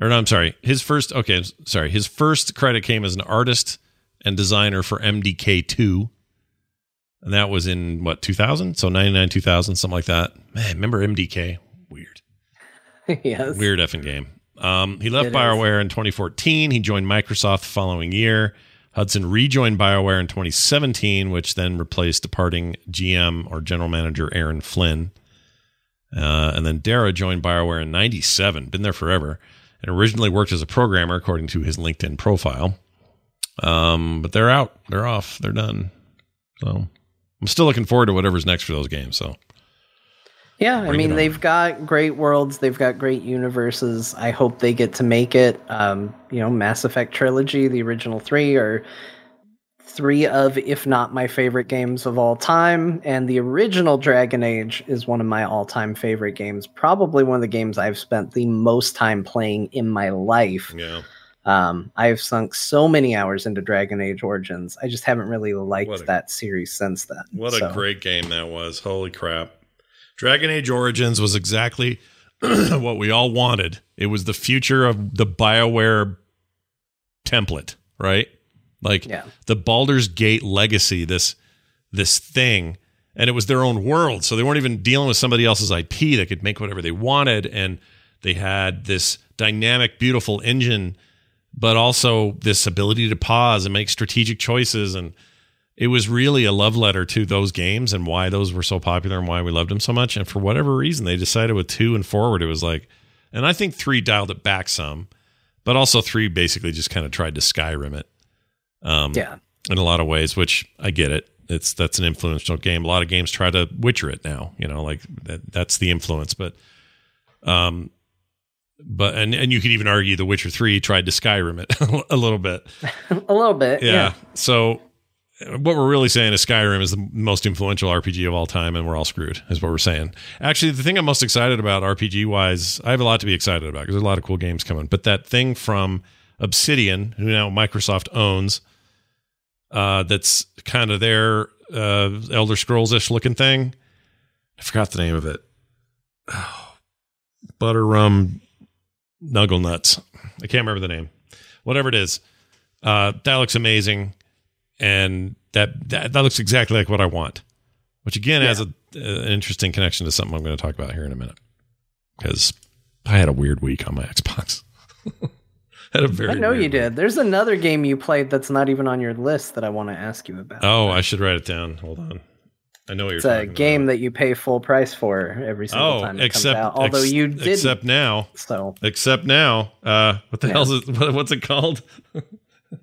or no, I'm sorry. His first, okay, sorry. His first credit came as an artist and designer for MDK2. And that was in what, 2000? So 99, 2000, something like that. Man, remember MDK? Weird. <laughs> yes Weird effing game. Um, he left It is. BioWare in 2014. He joined Microsoft the following year. Hudson rejoined BioWare in 2017, which then replaced departing GM or general manager Aaron Flynn. Uh, and then Darrah joined BioWare in 97, been there forever, and originally worked as a programmer, according to his LinkedIn profile. Um, but they're out. They're off. They're done. So I'm still looking forward to whatever's next for those games. So Yeah, I mean they've got great worlds, they've got great universes. I hope they get to make it. Um, you know, Mass Effect trilogy, the original three, are three of, if not my favorite games of all time. And the original Dragon Age is one of my all-time favorite games. Probably one of the games I've spent the most time playing in my life. yeah, Um, I've sunk so many hours into Dragon Age Origins. I just haven't really liked a- that series since then. What a great game that was. Holy crap. Dragon Age Origins was exactly <clears throat> what we all wanted. It was the future of the BioWare template, right? Like Yeah. the Baldur's Gate legacy, this this thing, and it was their own world. So they weren't even dealing with somebody else's IP They could make whatever they wanted. And they had this dynamic, beautiful engine, but also this ability to pause and make strategic choices. And it was really a love letter to those games and why those were so popular and why we loved them so much. And for whatever reason, they decided with two and forward, it was like, and I think three dialed it back some. but also three basically just kind of tried to Skyrim it. Um, Yeah. in a lot of ways, which I get it. It's that's an influential game. A lot of games try to Witcher it now. You know, like that, that's the influence. But, um, but and and you could even argue The Witcher Three tried to Skyrim it <laughs> a little bit. <laughs> a little bit. Yeah. Yeah. So what we're really saying is Skyrim is the most influential RPG of all time, and we're all screwed. Is what we're saying. Actually, the thing I'm most excited about RPG wise, I have a lot to be excited about because there's a lot of cool games coming. But that thing from Obsidian, who now Microsoft owns, uh, that's kind of their uh, Elder Scrolls ish looking thing. I forgot the name of it. <sighs> Oh, butter rum nuggle nuts. I can't remember the name. Whatever it is, uh, that looks amazing, and that, that that looks exactly like what I want. Which again has a, an interesting connection to something I'm going to talk about here in a minute. Because I had a weird week on my Xbox. <laughs> had a very I know you week. did. There's another game you played that's not even on your list that I want to ask you about. Oh, I should write it down. Hold on. I know what you're it's a game about. that you pay full price for every single Oh, time it except comes out. Although ex- you did, except now, so except now. Uh, what the Yeah. hell's it? <laughs> What, what's it called? <laughs>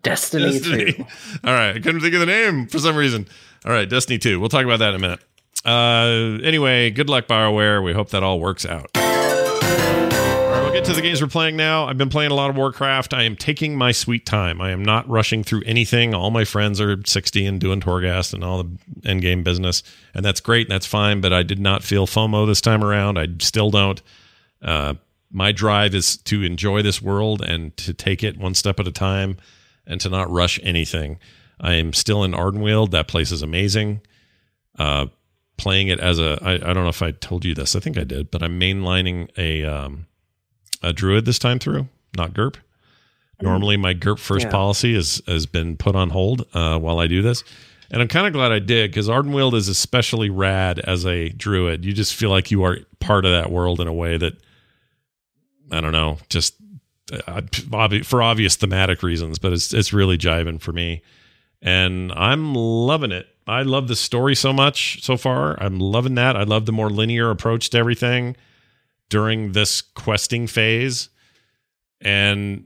Destiny, Destiny. 2. <laughs> All right, I couldn't think of the name for some reason. All right, Destiny 2. We'll talk about that in a minute. Uh, anyway, good luck, BioWare. We hope that all works out. Get to the games we're playing now. I've been playing a lot of Warcraft. I am taking my sweet time. I am not rushing through anything. All my friends are 60 and doing Torghast and all the end game business, and that's great. And that's fine. But I did not feel FOMO this time around. I still don't. Uh, my drive is to enjoy this world and to take it one step at a time and to not rush anything. I am still in Ardenweald. That place is amazing. Uh, playing it as a, I, I don't know if I told you this. I think I did, but I'm mainlining a um, a druid this time through, not GURP. Normally, my GURP first Yeah. policy is, has been put on hold uh, while I do this. And I'm kind of glad I did because Ardenweald is especially rad as a druid. You just feel like you are part of that world in a way that, I don't know, just uh, obvi- for obvious thematic reasons, but it's it's really jiving for me, and I'm loving it. I love the story so much so far. I'm loving that. I love the more linear approach to everything during this questing phase, and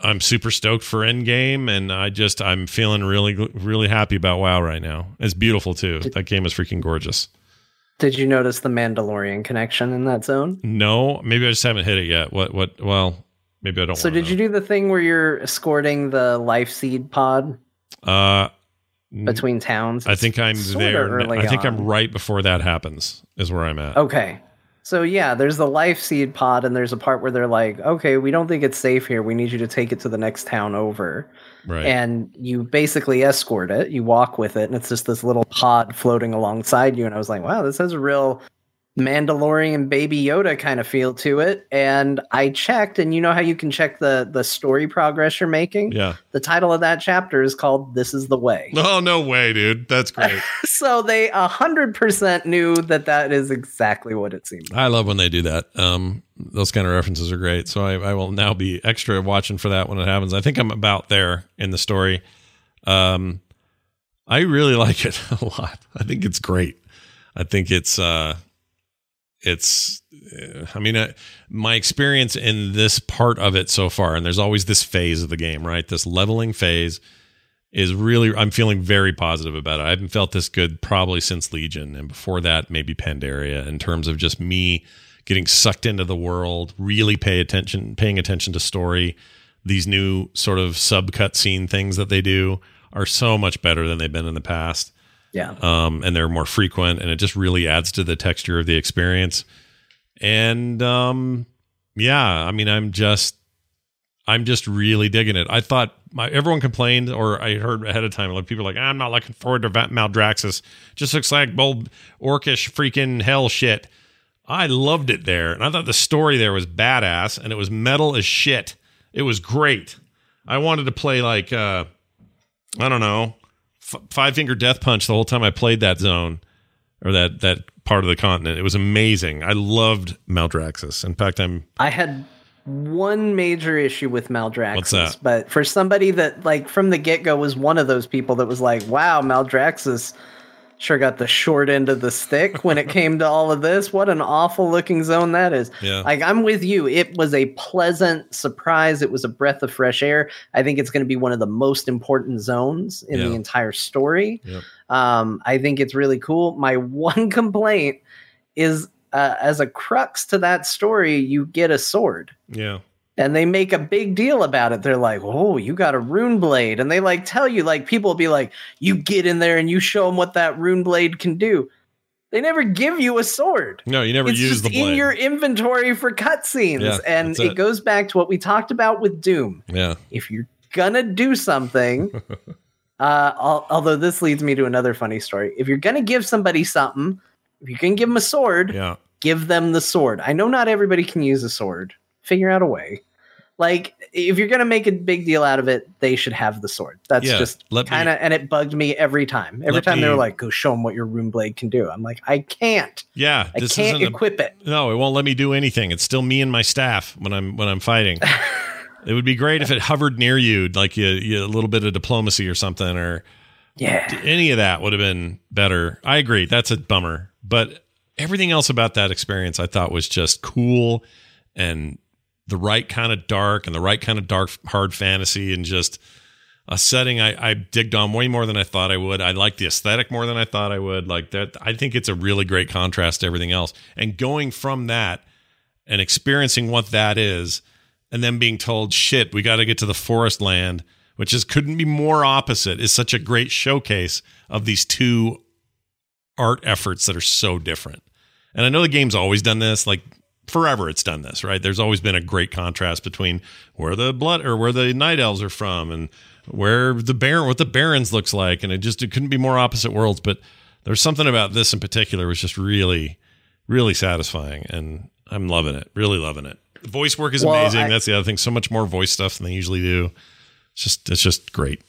I'm super stoked for Endgame, and I just I'm feeling really really happy about WoW right now. It's beautiful too. That game is freaking gorgeous. Did you notice the Mandalorian connection in that zone? No, maybe I just haven't hit it yet. What what? Well, maybe I don't. So did you do the thing where you're escorting the life seed pod. Uh, between towns? I think I'm there. early I think I'm right before that happens. Is where I'm at. Okay. So yeah, there's the life seed pod, and there's a part where they're like, "Okay, we don't think it's safe here. We need you to take it to the next town over." right. And you basically escort it. You walk with it, and it's just this little pod floating alongside you. And I was like, "Wow, this has a real Mandalorian Baby Yoda kind of feel to it." And I checked, and you know how you can check the the story progress you're making. yeah. The title of that chapter is called "This Is the Way." <laughs> Oh no way, dude. That's great. <laughs> so they a hundred percent knew that that is exactly what it seemed. I love when they do that. Um, those kind of references are great. So I, I will now be extra watching for that when it happens. I think I'm about there in the story. Um, I really <laughs> like it a lot. I think it's great. I think it's uh, it's. uh, I mean, uh, my experience in this part of it so far, and there's always this phase of the game, right? This leveling phase is really. I'm feeling very positive about it. I haven't felt this good probably since Legion, and before that, maybe Pandaria. In terms of just me getting sucked into the world, really pay attention, paying attention to story. These new sort of sub cutscene things that they do are so much better than they've been in the past Yeah. um, and they're more frequent, and it just really adds to the texture of the experience. And um, yeah, I mean, I'm just, I'm just really digging it. I thought my, everyone complained, or I heard ahead of time, like people like, I'm not looking forward to Maldraxxus. Just looks like bold orcish freaking hell shit. I loved it there, and I thought the story there was badass, and it was metal as shit. It was great. I wanted to play like, uh, I don't know, f- five finger death punch the whole time I played that zone or that that part of the continent. It was amazing. I loved Maldraxxus. In fact, I'm I had one major issue with Maldraxxus, What's that? but for somebody that like from the get go was one of those people that was like, "Wow, Maldraxxus sure got the short end of the stick when it came to all of this. What an awful looking zone that is. Yeah. Like I'm with you. It was a pleasant surprise. It was a breath of fresh air. I think it's going to be one of the most important zones in Yeah. the entire story. Yep. Um, I think it's really cool. My <laughs> one complaint is uh, as a crux to that story, you get a sword. Yeah. And they make a big deal about it. They're like, "Oh, you got a rune blade," and they like tell you, like people will be like, "You get in there and you show them what that rune blade can do." They never give you a sword. No, you never it's use the blade. in your inventory for cutscenes, Yeah, and it. it. goes back to what we talked about with Doom. yeah. If you're gonna do something, <laughs> uh, al- although this leads me to another funny story. If you're gonna give somebody something, if you can give them a sword, Yeah. give them the sword. I know not everybody can use a sword. Figure out a way. Like if you're gonna make a big deal out of it, they should have the sword. That's Yeah, just kind of, and it bugged me every time. Every time they were like, "Go show them what your rune blade can do." I'm like, I can't. Yeah. I This can't isn't a, equip it. No, it won't let me do anything. It's still me and my staff when I'm when I'm fighting. <laughs> it would be great if it hovered near you, like you, you a little bit of diplomacy or something, or Yeah. any of that would have been better. I agree. That's a bummer, but everything else about that experience I thought was just cool and the right kind of dark and the right kind of dark hard fantasy and just a setting I, I digged on way more than I thought I would. I like the aesthetic more than I thought I would. Like that, I think it's a really great contrast to everything else. And going from that and experiencing what that is, and then being told, "Shit, we got to get to the forest land," which is couldn't be more opposite. Is such a great showcase of these two art efforts that are so different. And I know the game's always done this, like forever it's done this, right? There's always been a great contrast between where the blood or where the night elves are from and where the baron what the Barrens looks like and it just it couldn't be more opposite worlds, but there's something about this in particular was just really really satisfying and I'm loving it. Really loving it. The voice work is Well, amazing. I- That's the other thing. So much more voice stuff than they usually do. It's just it's just great.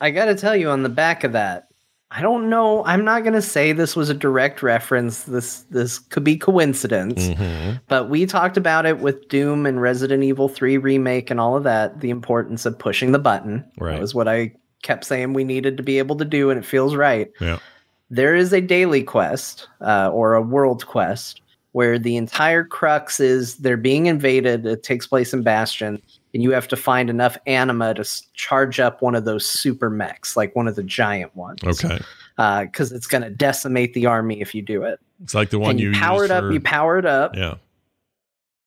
I got to tell you on the back of that, I don't know. I'm not going to say this was a direct reference. This this could be coincidence. Mhm. But we talked about it with Doom and Resident Evil 3 remake and all of that, the importance of pushing the button. Right. That was what I kept saying we needed to be able to do and it feels right. Yeah. There is a daily quest uh, or a world quest where the entire crux is they're being invaded. It takes place in Bastion, and you have to find enough anima to charge up one of those super mechs, like one of the giant ones. Okay. Uh, because it's going to decimate the army if you do it. It's like the one you, you, power it use up, for- you power it up, Yeah.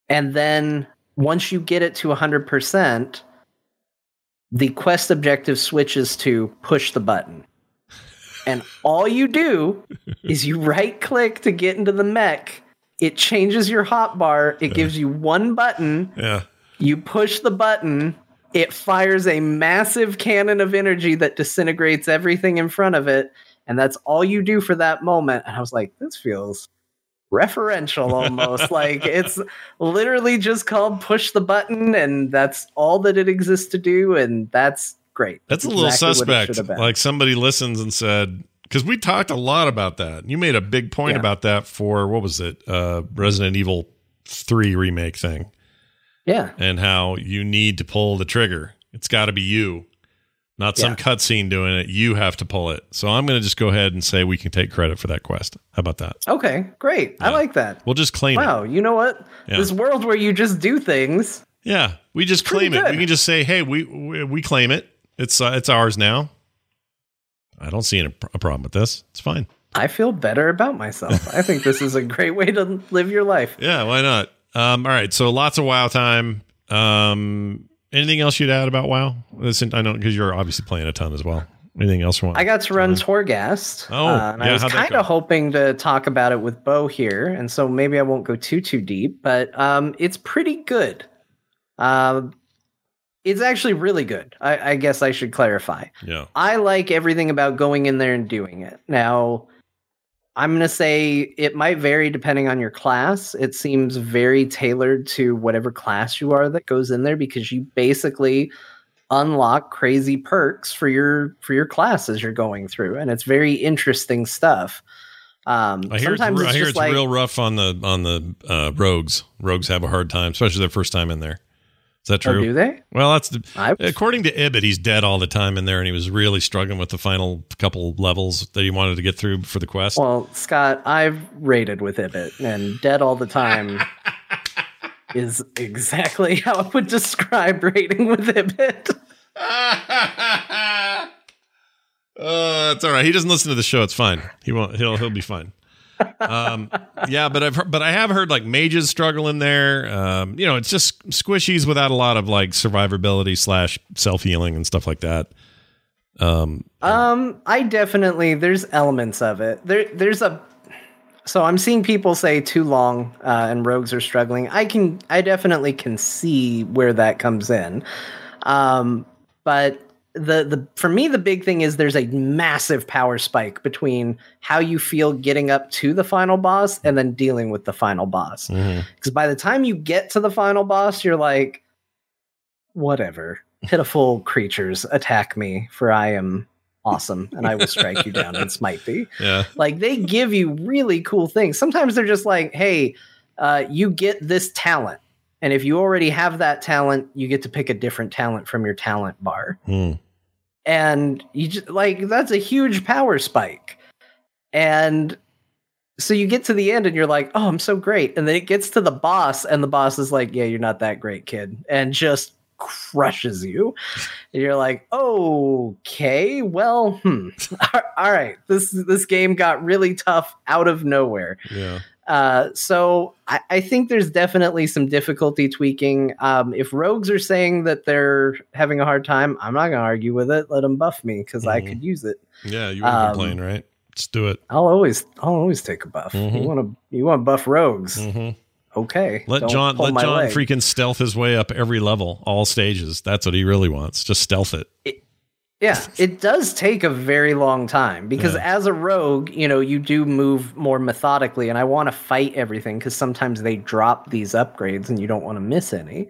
and then once you get it to 100%, the quest objective switches to push the button. And all you do <laughs> is you right click to get into the mech. It changes your hotbar. It gives you one button. Yeah. You push the button. It fires a massive cannon of energy that disintegrates everything in front of it. And that's all you do for that moment. And I was like, this feels referential almost. <laughs> like it's literally just called push the button, and that's all that it exists to do. And that's great. That's a little exactly what it suspect. Like somebody listens and said, because we talked a lot about that. You made a big point Yeah. about that for what was it, uh, Resident Evil Three remake thing, yeah. and how you need to pull the trigger. It's got to be you, not some Yeah. cutscene doing it. You have to pull it. So I'm going to just go ahead and say we can take credit for that quest. How about that? Okay, great. I like that. We'll just claim it. Wow, you know what? Yeah. This world where you just do things. Yeah, we just claim it. We can just say, "Hey, we we, we claim it. It's uh, it's ours now." I don't see any, a problem with this. It's fine. I feel better about myself. I think this is a great way to live your life. <laughs> Yeah, why not? Um, all right, so lots of WoW time. Um, anything else you'd add about WoW? Listen, I know because you're obviously playing a ton as well. Anything else you want? I got to run Torghast. Oh, uh, yeah, I was kind of hoping to talk about it with Bo here, and so maybe I won't go too too deep, but um, it's pretty good. Um, it's actually really good. I, I guess I should clarify. yeah, I like everything about going in there and doing it. Now, I'm going to say it might vary depending on your class. It seems very tailored to whatever class you are that goes in there because you basically unlock crazy perks for your for your class as you're going through and it's very interesting stuff. Um I hear it's, sometimes it's I hear it's like real rough on the on the uh, rogues. Rogues have a hard time, especially their first time in there. Is that Oh, true? do they? well, that's the, I, according to Ibit, he's dead all the time in there, and he was really struggling with the final couple levels that he wanted to get through for the quest. well, Scott, I've raided with Ibit, and dead all the time <laughs> is exactly how I would describe raiding with Ibit. uh, <laughs> <laughs> it's all right. He doesn't listen to the show. It's fine. He won't. He'll he'll be fine. Um, yeah, but I've heard, but I have heard like mages struggle in there. Um, you know, it's just squishies without a lot of like survivability slash self healing and stuff like that. Um, Um, I definitely there's elements of it. There, there's a. So I'm seeing people say too long uh, and rogues are struggling. I can, I definitely can see where that comes in. Um, but the the for me the big thing is there's a massive power spike between how you feel getting up to the final boss and then dealing with the final boss. Because by the time you get to the final boss, you're like, whatever. Pitiful creatures attack me, for I am awesome, and I will strike you down and smite thee. <laughs> Yeah. Like they give you really cool things. Sometimes they're just like, hey, uh, you get this talent. And if you already have that talent, you get to pick a different talent from your talent bar Mm. And you just like that's a huge power spike. And so you get to the end and you're like oh i'm so great. And then it gets to the boss and the boss is like yeah you're not that great kid and just crushes you. And you're like okay well hmm <laughs> all right this this game got really tough out of nowhere. Yeah. Uh, so I, I think there's definitely some difficulty tweaking. Um, if rogues are saying that they're having a hard time, I'm not going to argue with it. Let them buff me because I Mhm. could use it. Yeah. You wouldn't Um, complain, right? Let's do it. I'll always, I'll always take a buff. Mhm. You want to, you want to buff rogues? hmm Okay. Let Don't John let John leg. freaking stealth his way up every level, all stages. That's what he really wants. Just stealth it. Yeah, it does take a very long time because Yeah. as a rogue, you know, you do move more methodically, and I want to fight everything because sometimes they drop these upgrades and you don't want to miss any.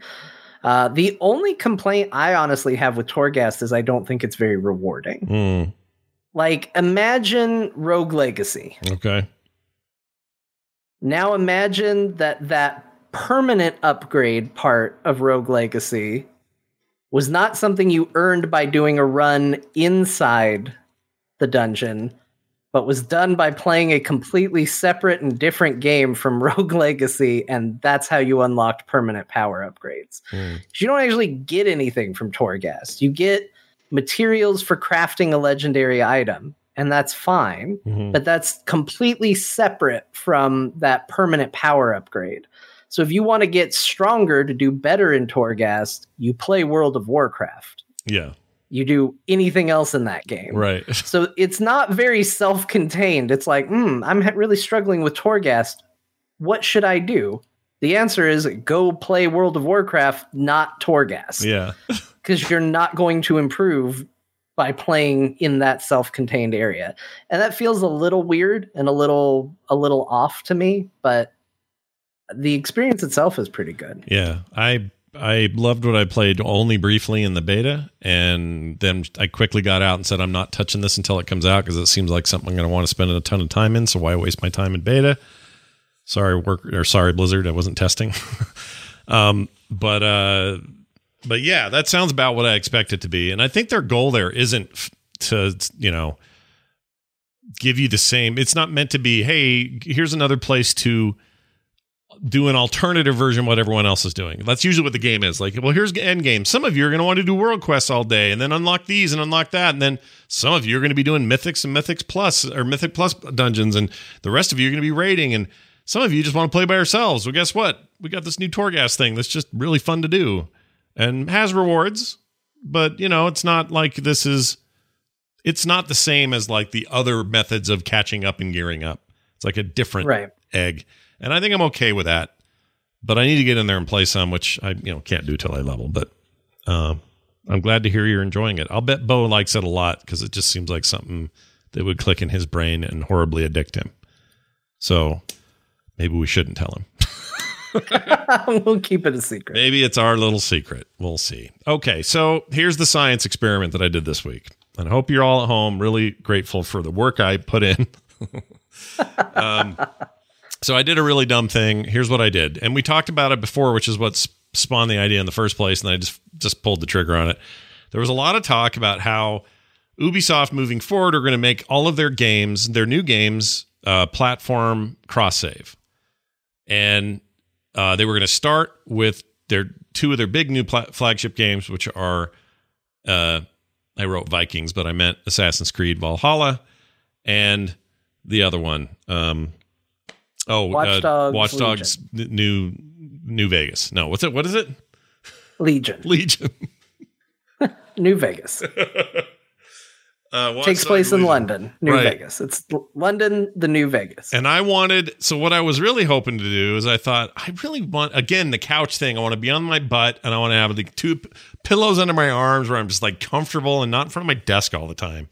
Uh, the only complaint I honestly have with Torghast is I don't think it's very rewarding. Mm. Like, imagine Rogue Legacy. Okay. Now imagine that that permanent upgrade part of Rogue Legacy was not something you earned by doing a run inside the dungeon, but was done by playing a completely separate and different game from <laughs> Rogue Legacy, and that's how you unlocked permanent power upgrades. Mm. You don't actually get anything from Torghast. You get materials for crafting a legendary item, and that's fine Mhm. but that's completely separate from that permanent power upgrade. So if you want to get stronger to do better in Torghast, you play World of Warcraft. Yeah. You do anything else in that game. Right. <laughs> So it's not very self-contained. It's like, hmm, I'm really struggling with Torghast. What should I do? The answer is go play World of Warcraft, not Torghast yeah. <laughs> because you're not going to improve by playing in that self-contained area and that feels a little weird and a little a little off to me but the experience itself is pretty good Yeah. I I loved what I played only briefly in the beta, and then I quickly got out and said I'm not touching this until it comes out because it seems like something I'm going to want to spend a ton of time in. So why waste my time in beta? Sorry, work or sorry, Blizzard, I wasn't testing. <laughs> um, but uh, but yeah, that sounds about what I expect it to be, and I think their goal there isn't to you know give you the same. It's not meant to be. Hey, here's another place to do an alternative version of what everyone else is doing. That's usually what the game is. Like, well, here's end game. Some of you are going to want to do world quests all day and then unlock these and unlock that. And then some of you are going to be doing mythics and mythics plus or mythic plus dungeons. And the rest of you are going to be raiding. And some of you just want to play by yourselves. Well, guess what? We got this new Torghast thing that's just really fun to do and has rewards. But, you know, it's not like this is, it's not the same as like the other methods of catching up and gearing up. It's like a different right egg. And I think I'm okay with that. But I need to get in there and play some, which I you know can't do till I level. But um, I'm glad to hear you're enjoying it. I'll bet Bo likes it a lot because it just seems like something that would click in his brain and horribly addict him. So maybe we shouldn't tell him. <laughs> we'll keep it a secret Maybe it's our little secret. We'll see. Okay, so here's the science experiment that I did this week. And I hope you're all at home really grateful for the work I put in. <laughs> um, so I did a really dumb thing. Here's what I did. And we talked about it before, which is what spawned the idea in the first place, and I just just pulled the trigger on it. There was a lot of talk about how Ubisoft moving forward are going to make all of their games, their new games, uh, platform cross save, and uh, they were going to start with their two of their big new flagship games, which are uh, I wrote Vikings, but I meant Assassin's Creed Valhalla, and the other one. Um, oh, Watch uh, Dogs Watch Dogs New New Vegas. No, what's it? What is it? Legion, <laughs> Legion. <laughs> New Vegas. <laughs> Uh, Takes place in London, New Right. Vegas. It's London, the New Vegas. And I wanted, so what I was really hoping to do is I thought, I really want, again, the couch thing. I want to be on my butt and I want to have like two p- pillows under my arms where I'm just like comfortable and not in front of my desk all the time.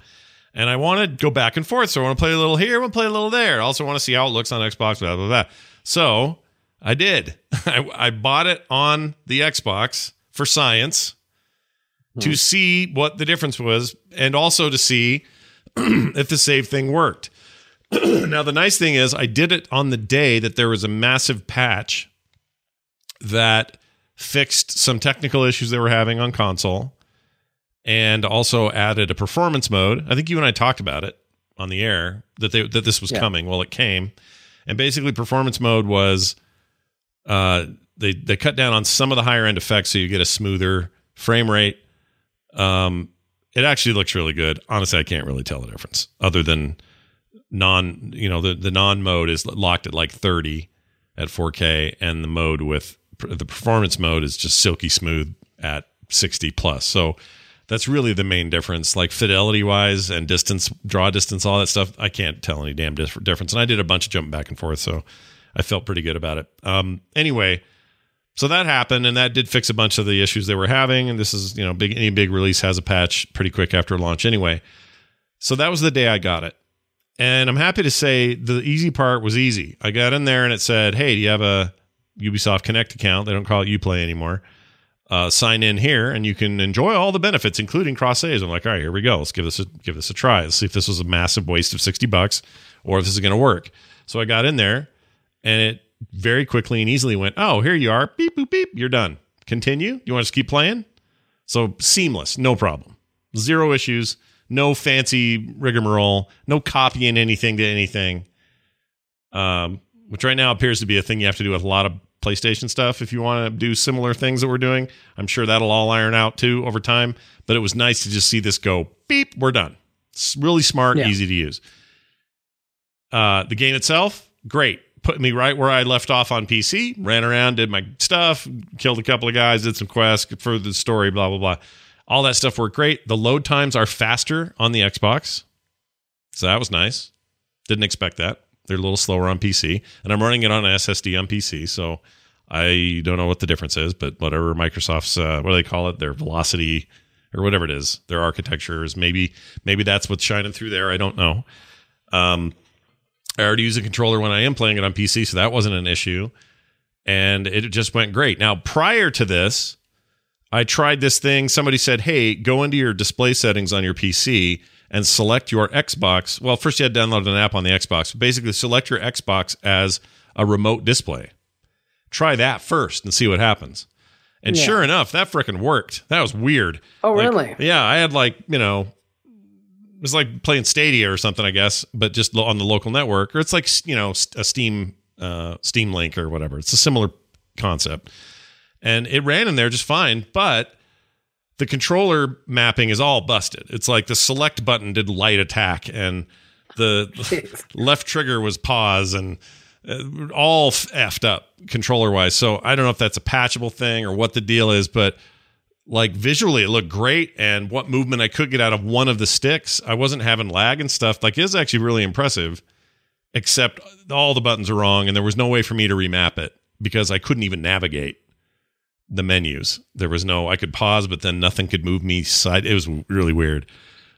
And I want to go back and forth. So I want to play a little here, I want to play a little there. I also want to see how it looks on Xbox, blah, blah, blah. So I did. <laughs> I, I bought it on the Xbox for science to hmm. see what the difference was and also to see <clears throat> if the save thing worked. <clears throat> now the nice thing is I did it on the day that there was a massive patch that fixed some technical issues they were having on console and also added a performance mode. I think you and I talked about it on the air that they that this was Yeah. coming. Well, it came. And basically performance mode was uh they they cut down on some of the higher end effects so you get a smoother frame rate. Um it actually looks really good. Honestly, I can't really tell the difference other than non, you know, the the non mode is locked at like 30 at 4K and the mode with the performance mode is just silky smooth at 60 plus. So that's really the main difference like fidelity wise and distance draw distance all that stuff. I can't tell any damn dif- difference. And i did a bunch of jumping back and forth so i felt pretty good about it. Um anyway so that happened and that did fix a bunch of the issues they were having. And this is you know big any big release has a patch pretty quick after launch anyway. So that was the day i got it. And i'm happy to say the easy part was easy. I got in there and it said hey do you have a ubisoft connect account? They don't call it uplay anymore uh, sign in here and you can enjoy all the benefits, including cross saves. I'm like, all right, here we go. Let's give this a give this a try. Let's see if this was a massive waste of 60 bucks or if this is going to work. So I got in there and it very quickly and easily went, oh, here you are. Beep, boop, beep. You're done. Continue. You want to keep playing? So seamless, no problem. Zero issues, no fancy rigmarole, no copying anything to anything. Um, which right now appears to be a thing you have to do with a lot of PlayStation stuff if you want to do similar things that we're doing. I'm sure that'll all iron out too over time. But it was nice to just see this go beep, we're done. It's really smart, Yeah. easy to use. Uh, the game itself, great. Put me right where I left off on PC. Ran around, did my stuff, killed a couple of guys, did some quests, for the story, blah blah blah. All that stuff worked great. The load times are faster on the Xbox, so that was nice. Didn't expect that. They're a little slower on PC, and I'm running it on an SSD on PC, so I don't know what the difference is, but whatever Microsoft's uh, what do they call it, their velocity or whatever it is, their architecture is maybe maybe that's what's shining through there. I don't know. Um, I already use a controller when I am playing it on PC, so that wasn't an issue, and it just went great. Now prior to this, I tried this thing. Somebody said, "Hey, go into your display settings on your PC." And select your Xbox. Well, first you had to download an app on the Xbox. Basically, select your Xbox as a remote display. Try that first and see what happens. And Yeah. sure enough, that freaking worked. That was weird. Oh, Like, really? Yeah, I had like, you know, it was like playing Stadia or something, I guess, but just on the local network. Or it's like, you know, a Steam uh, Steam Link or whatever. It's a similar concept. And it ran in there just fine, but the controller mapping is all busted. It's like the select button did light attack and the <laughs> left trigger was pause and uh, all effed up controller wise. So I don't know if that's a patchable thing or what the deal is, but like visually it looked great. And what movement I could get out of one of the sticks, I wasn't having lag and stuff. Like it was actually really impressive, except all the buttons are wrong and there was no way for me to remap it because I couldn't even navigate the menus. There was no, I could pause, but then nothing could move me side. It was really weird.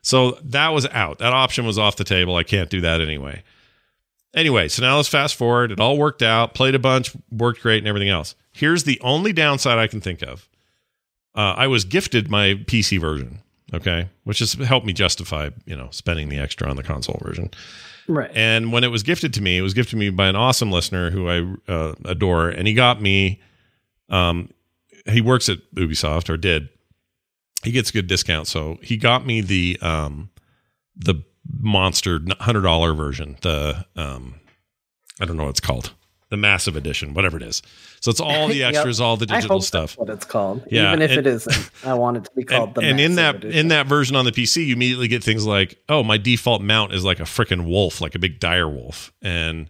So that was out. That option was off the table. I can't do that anyway. Anyway, so now let's fast forward. It all worked out, played a bunch, worked great, and everything else. Here's the only downside I can think of. Uh, I was gifted my PC version, okay, which has helped me justify, you know, spending the extra on the console version. Right. And when it was gifted to me, it was gifted to me by an awesome listener who I uh, adore, and he got me um, he works at Ubisoft or did. He gets a good discount, so he got me the um the monster hundred dollar version. The um I don't know what it's called. The massive edition, whatever it is. So it's all the <laughs> Yep. extras, all the digital stuff. That's what it's called. Yeah, Even if and- it isn't, I want it to be <laughs> called and, the. and in that Edition. in that version on the PC, you immediately get things like, oh, my default mount is like a freaking wolf, like a big dire wolf, and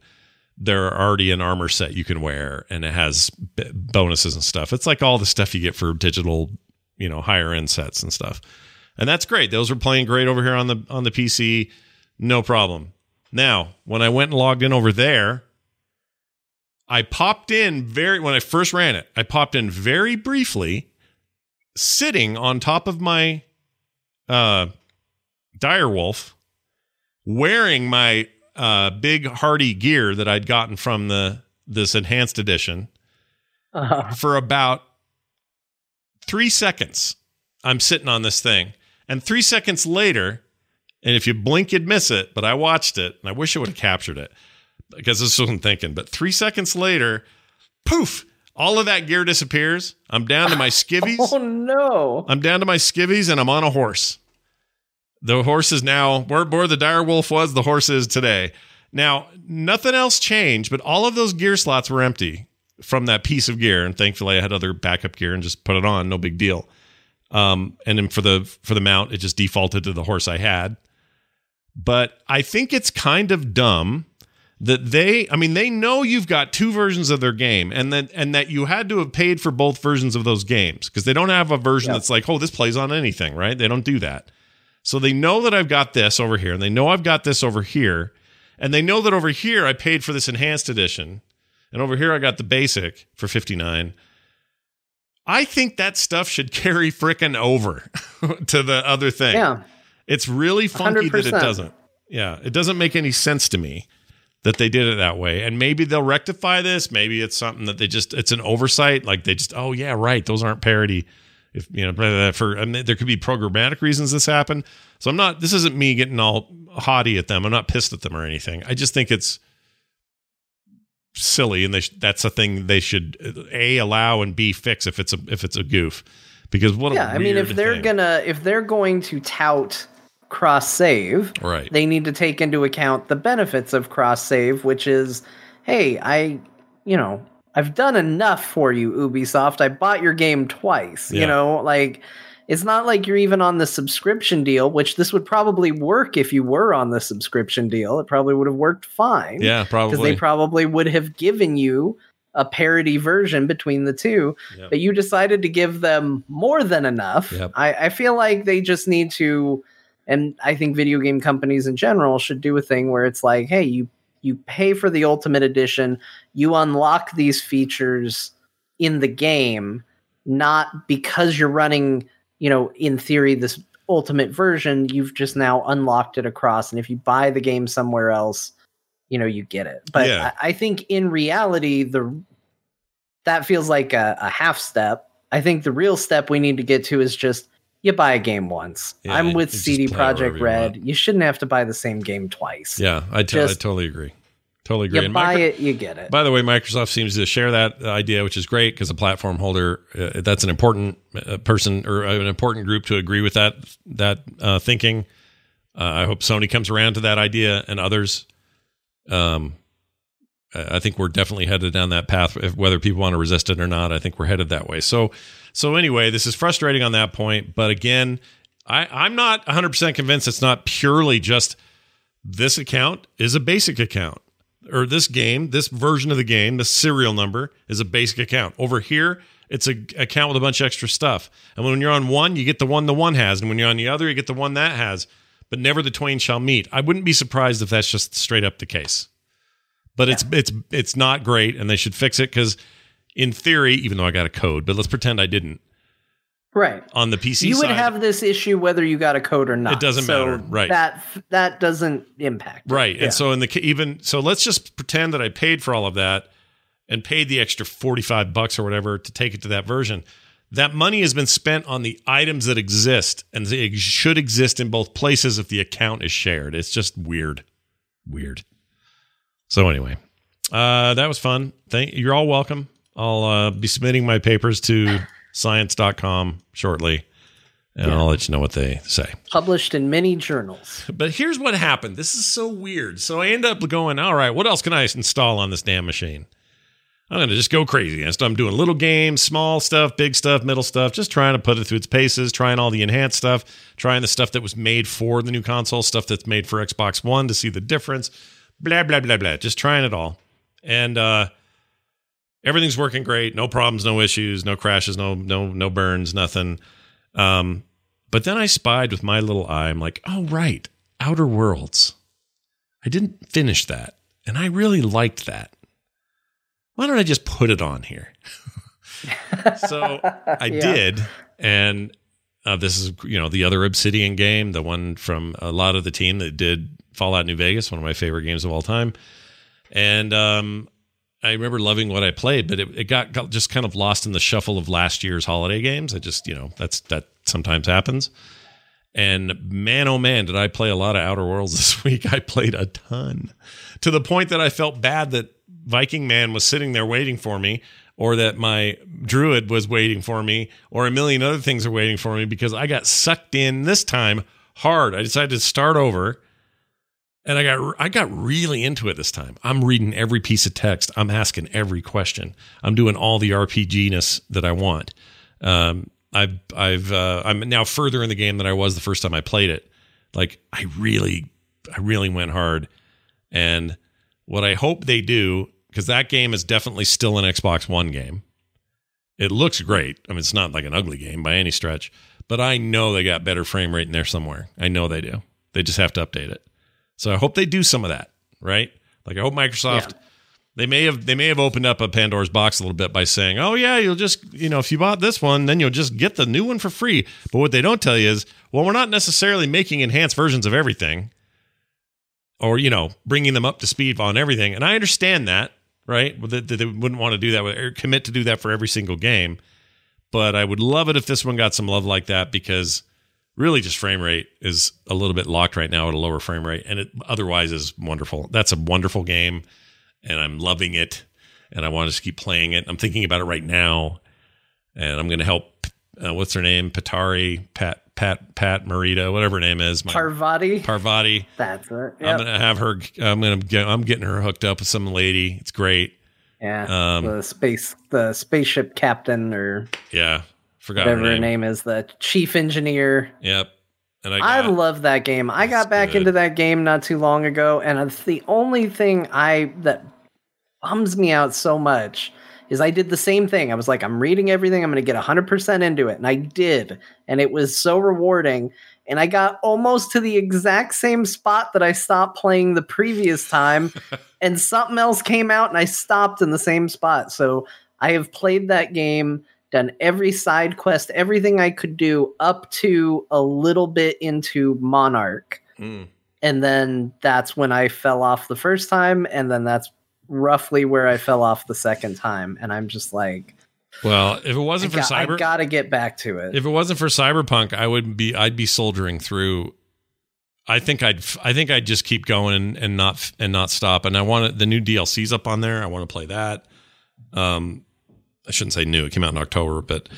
there are already an armor set you can wear, and it has b- bonuses and stuff. It's like all the stuff you get for digital, you know, higher end sets and stuff, and that's great. Those are playing great over here on the on the PC, no problem. Now, when I went and logged in over there, I popped in very when I first ran it. I popped in very briefly, sitting on top of my uh, direwolf, wearing my uh, big hardy gear that I'd gotten from the this enhanced edition Uh, for about three seconds. I'm sitting on this thing, and three seconds later, and if you blink, you'd miss it. But I watched it, and I wish I would have captured it because this wasn't thinking. But three seconds later, poof! All of that gear disappears. I'm down to my <laughs> skivvies. oh no! I'm down to my skivvies and I'm on a horse. The horse is now where, where the dire wolf was, the horse is today. Now, nothing else changed, but all of those gear slots were empty from that piece of gear. And thankfully I had other backup gear and just put it on, no big deal. Um, and then for the for the mount, it just defaulted to the horse I had. But I think it's kind of dumb that they I mean they know you've got two versions of their game and that and that you had to have paid for both versions of those games because they don't have a version Yeah. that's like oh this plays on anything right they don't do that so they know that I've got this over here and they know I've got this over here and they know that over here I paid for this enhanced edition and over here I got the basic for 59 I think that stuff should <laughs> carry frickin' over <laughs> to the other thing Yeah, it's really funky that it doesn't. Yeah, it doesn't make any sense to me that they did it that way. And maybe they'll rectify this. Maybe it's something that they just it's an oversight. Like they just oh yeah right those aren't parody. If you know blah, uh, for I mean, there could be programmatic reasons this happened. So I'm not. This isn't me getting all haughty at them. I'm not pissed at them or anything. I just think it's silly, and they sh- that's a thing they should uh, a allow and b fix if it's a if it's a goof. Because what a yeah. I mean, if they're thing. gonna if they're going to tout cross save, right they need to take into account the benefits of cross save, which is, hey, I, you know, I've done enough for you, Ubisoft. I bought your game twice. Yeah. You know, like it's not like you're even on the subscription deal, which this would probably work if you were on the subscription deal. It probably would have worked fine. yeah probably. Because they probably would have given you a parody version between the two, Yep. but you decided to give them more than enough. Yep. I, I feel like they just need to, and I think video game companies in general should do a thing where it's like, hey, you you pay for the ultimate edition, you unlock these features in the game, not because you're running, you know, in theory, this ultimate version, you've just now unlocked it across. And if you buy the game somewhere else, you know, you get it. But Yeah. I, I think in reality, the that feels like a, a half step. I think the real step we need to get to is just you buy a game once. Yeah, I'm with CD wherever Projekt you Red. You shouldn't have to buy the same game twice. Yeah, I to- I totally agree. Totally agree. You And buy Micro- it, you get it. By the way, Microsoft seems to share that idea, which is great because a platform holder uh, that's an important uh, person or an important group to agree with that that uh, thinking. Uh, I hope Sony comes around to that idea and others. Um, I think we're definitely headed down that path. Whether people want to resist it or not, I think we're headed that way. So, so anyway, this is frustrating on that point. But again, I, I'm not 100 percent convinced it's not purely just this account is a basic account or this game, this version of the game, the serial number is a basic account. Over here, it's an account with a bunch of extra stuff. And when you're on one, you get the one the one has, and when you're on the other, you get the one that has. But never the twain shall meet. I wouldn't be surprised if that's just straight up the case. But it's it's it's not great, and they should fix it because, in theory, even though I got a code, but let's pretend I didn't right. on the PC You would side. have this issue whether you got a code or not. It doesn't So matter, right. That that doesn't impact. Right. Yeah. And so in the even so let's just pretend that I paid for all of that and paid the extra 45 bucks or whatever to take it to that version. That money has been spent on the items that exist and they should exist in both places if the account is shared. It's just weird. Weird. So anyway, uh that was fun. Thank you're all welcome. I'll uh, be submitting my papers to science.com shortly, and I'll let you know what they say. Published in many journals. But here's what happened. This is so weird. So I end up going, all right, what else can I install on this damn machine? I'm going to just go crazy. And so I'm doing little games, small stuff, big stuff, middle stuff, just trying to put it through its paces, trying all the enhanced stuff, trying the stuff that was made for the new console, stuff that's made for Xbox One to see the difference, blah, blah, blah, blah. Just trying it all. And uh, everything's working great. No problems, no issues, no crashes, no, no, no burns, nothing. Um, but then I spied with my little eye, I'm like, oh, right, Outer Worlds. I didn't finish that. And I really liked that why don't I just put it on here? <laughs> so I yeah. did. And uh, this is, you know, the other Obsidian game, the one from a lot of the team that did Fallout New Vegas, one of my favorite games of all time. And um, I remember loving what I played, but it, it got, got just kind of lost in the shuffle of last year's holiday games. I just, you know, that's that sometimes happens. And man, oh man, did I play a lot of Outer Worlds <laughs> this week. I played a ton to the point that I felt bad that Viking man was sitting there waiting for me, or that my druid was waiting for me, or a million other things are waiting for me because I got sucked in this time hard. I decided to start over. And I got I got really into it this time. I'm reading every piece of text. I'm asking every question. I'm doing all the RPGness that I want. Um, I've I've uh, I'm now further in the game than I was the first time I played it. Like I really I really went hard, and what I hope they do because that game is definitely still an Xbox One game. It looks great. I mean, it's not like an ugly game by any stretch, but I know they got better frame rate in there somewhere. I know they do. They just have to update it. So I hope they do some of that, right? Like I hope Microsoft yeah. they may have they may have opened up a Pandora's box a little bit by saying, "Oh yeah, you'll just, you know, if you bought this one, then you'll just get the new one for free." But what they don't tell you is, well, we're not necessarily making enhanced versions of everything or, you know, bringing them up to speed on everything. And I understand that right? They, they wouldn't want to do that or commit to do that for every single game. But I would love it if this one got some love like that because really just frame rate is a little bit locked right now at a lower frame rate and it otherwise is wonderful. That's a wonderful game and I'm loving it and I want to just keep playing it. I'm thinking about it right now and I'm going to help uh, what's her name? Patari, Pat Pat Pat Marita, whatever her name is. My, Parvati. Parvati. That's it. Yep. I'm gonna have her. I'm gonna get. I'm getting her hooked up with some lady. It's great. Yeah. Um, the space, the spaceship captain, or yeah, forgot whatever her name. her name is, the chief engineer. Yep. And I, got, I love that game. I got back good. into that game not too long ago, and it's the only thing I that bums me out so much is I did the same thing. I was like, I'm reading everything. I'm going to get 100% into it. And I did. And it was so rewarding. And I got almost to the exact same spot that I stopped playing the previous time. <laughs> and something else came out and I stopped in the same spot. So I have played that game, done every side quest, everything I could do up to a little bit into Monarch. Mm. And then that's when I fell off the first time. And then that's roughly where I fell off the second time, and I'm just like, well, if it wasn't I for got, cyber, I gotta get back to it. If it wasn't for cyberpunk, I would be, I'd be soldiering through. I think I'd, I think I'd just keep going and, and not and not stop. And I want the new DLCs up on there. I want to play that. Um, I shouldn't say new; it came out in October, but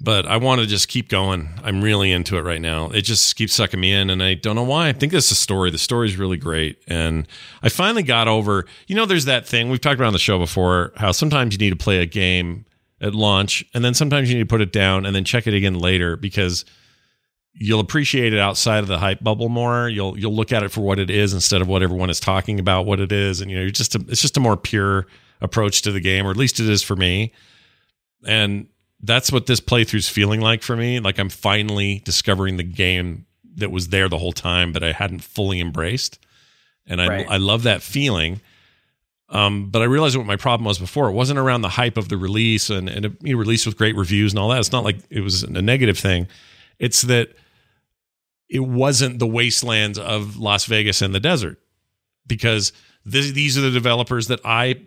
but I want to just keep going. I'm really into it right now. It just keeps sucking me in, and I don't know why. I think it's a story. The story is really great, and I finally got over. You know, there's that thing we've talked about on the show before. How sometimes you need to play a game at launch, and then sometimes you need to put it down and then check it again later because you'll appreciate it outside of the hype bubble more. You'll you'll look at it for what it is instead of what everyone is talking about what it is, and you know, you're just a, it's just a more pure approach to the game, or at least it is for me. And that's what this playthrough's feeling like for me. Like I'm finally discovering the game that was there the whole time, but I hadn't fully embraced. And I, right. I love that feeling. Um, but I realized what my problem was before. It wasn't around the hype of the release and, and it you know, released with great reviews and all that. It's not like it was a negative thing. It's that it wasn't the wastelands of Las Vegas and the desert because this, these are the developers that I,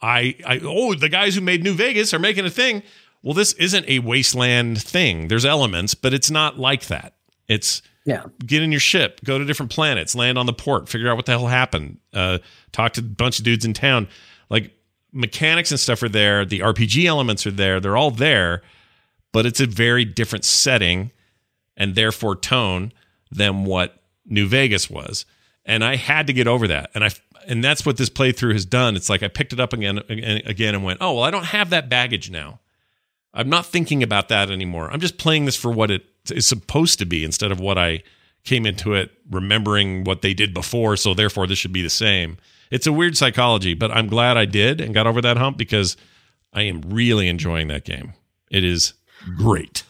I, I, oh, the guys who made New Vegas are making a thing well, this isn't a wasteland thing. There's elements, but it's not like that. It's yeah. Get in your ship, go to different planets, land on the port, figure out what the hell happened. Uh, talk to a bunch of dudes in town. Like mechanics and stuff are there. The RPG elements are there. They're all there. but it's a very different setting and therefore tone than what New Vegas was. And I had to get over that. And I and that's what this playthrough has done. It's like I picked it up again and again and went, "Oh, well, I don't have that baggage now. I'm not thinking about that anymore. I'm just playing this for what it is supposed to be instead of what I came into it remembering what they did before, so therefore this should be the same." It's a weird psychology, but I'm glad I did and got over that hump because I am really enjoying that game. It is great.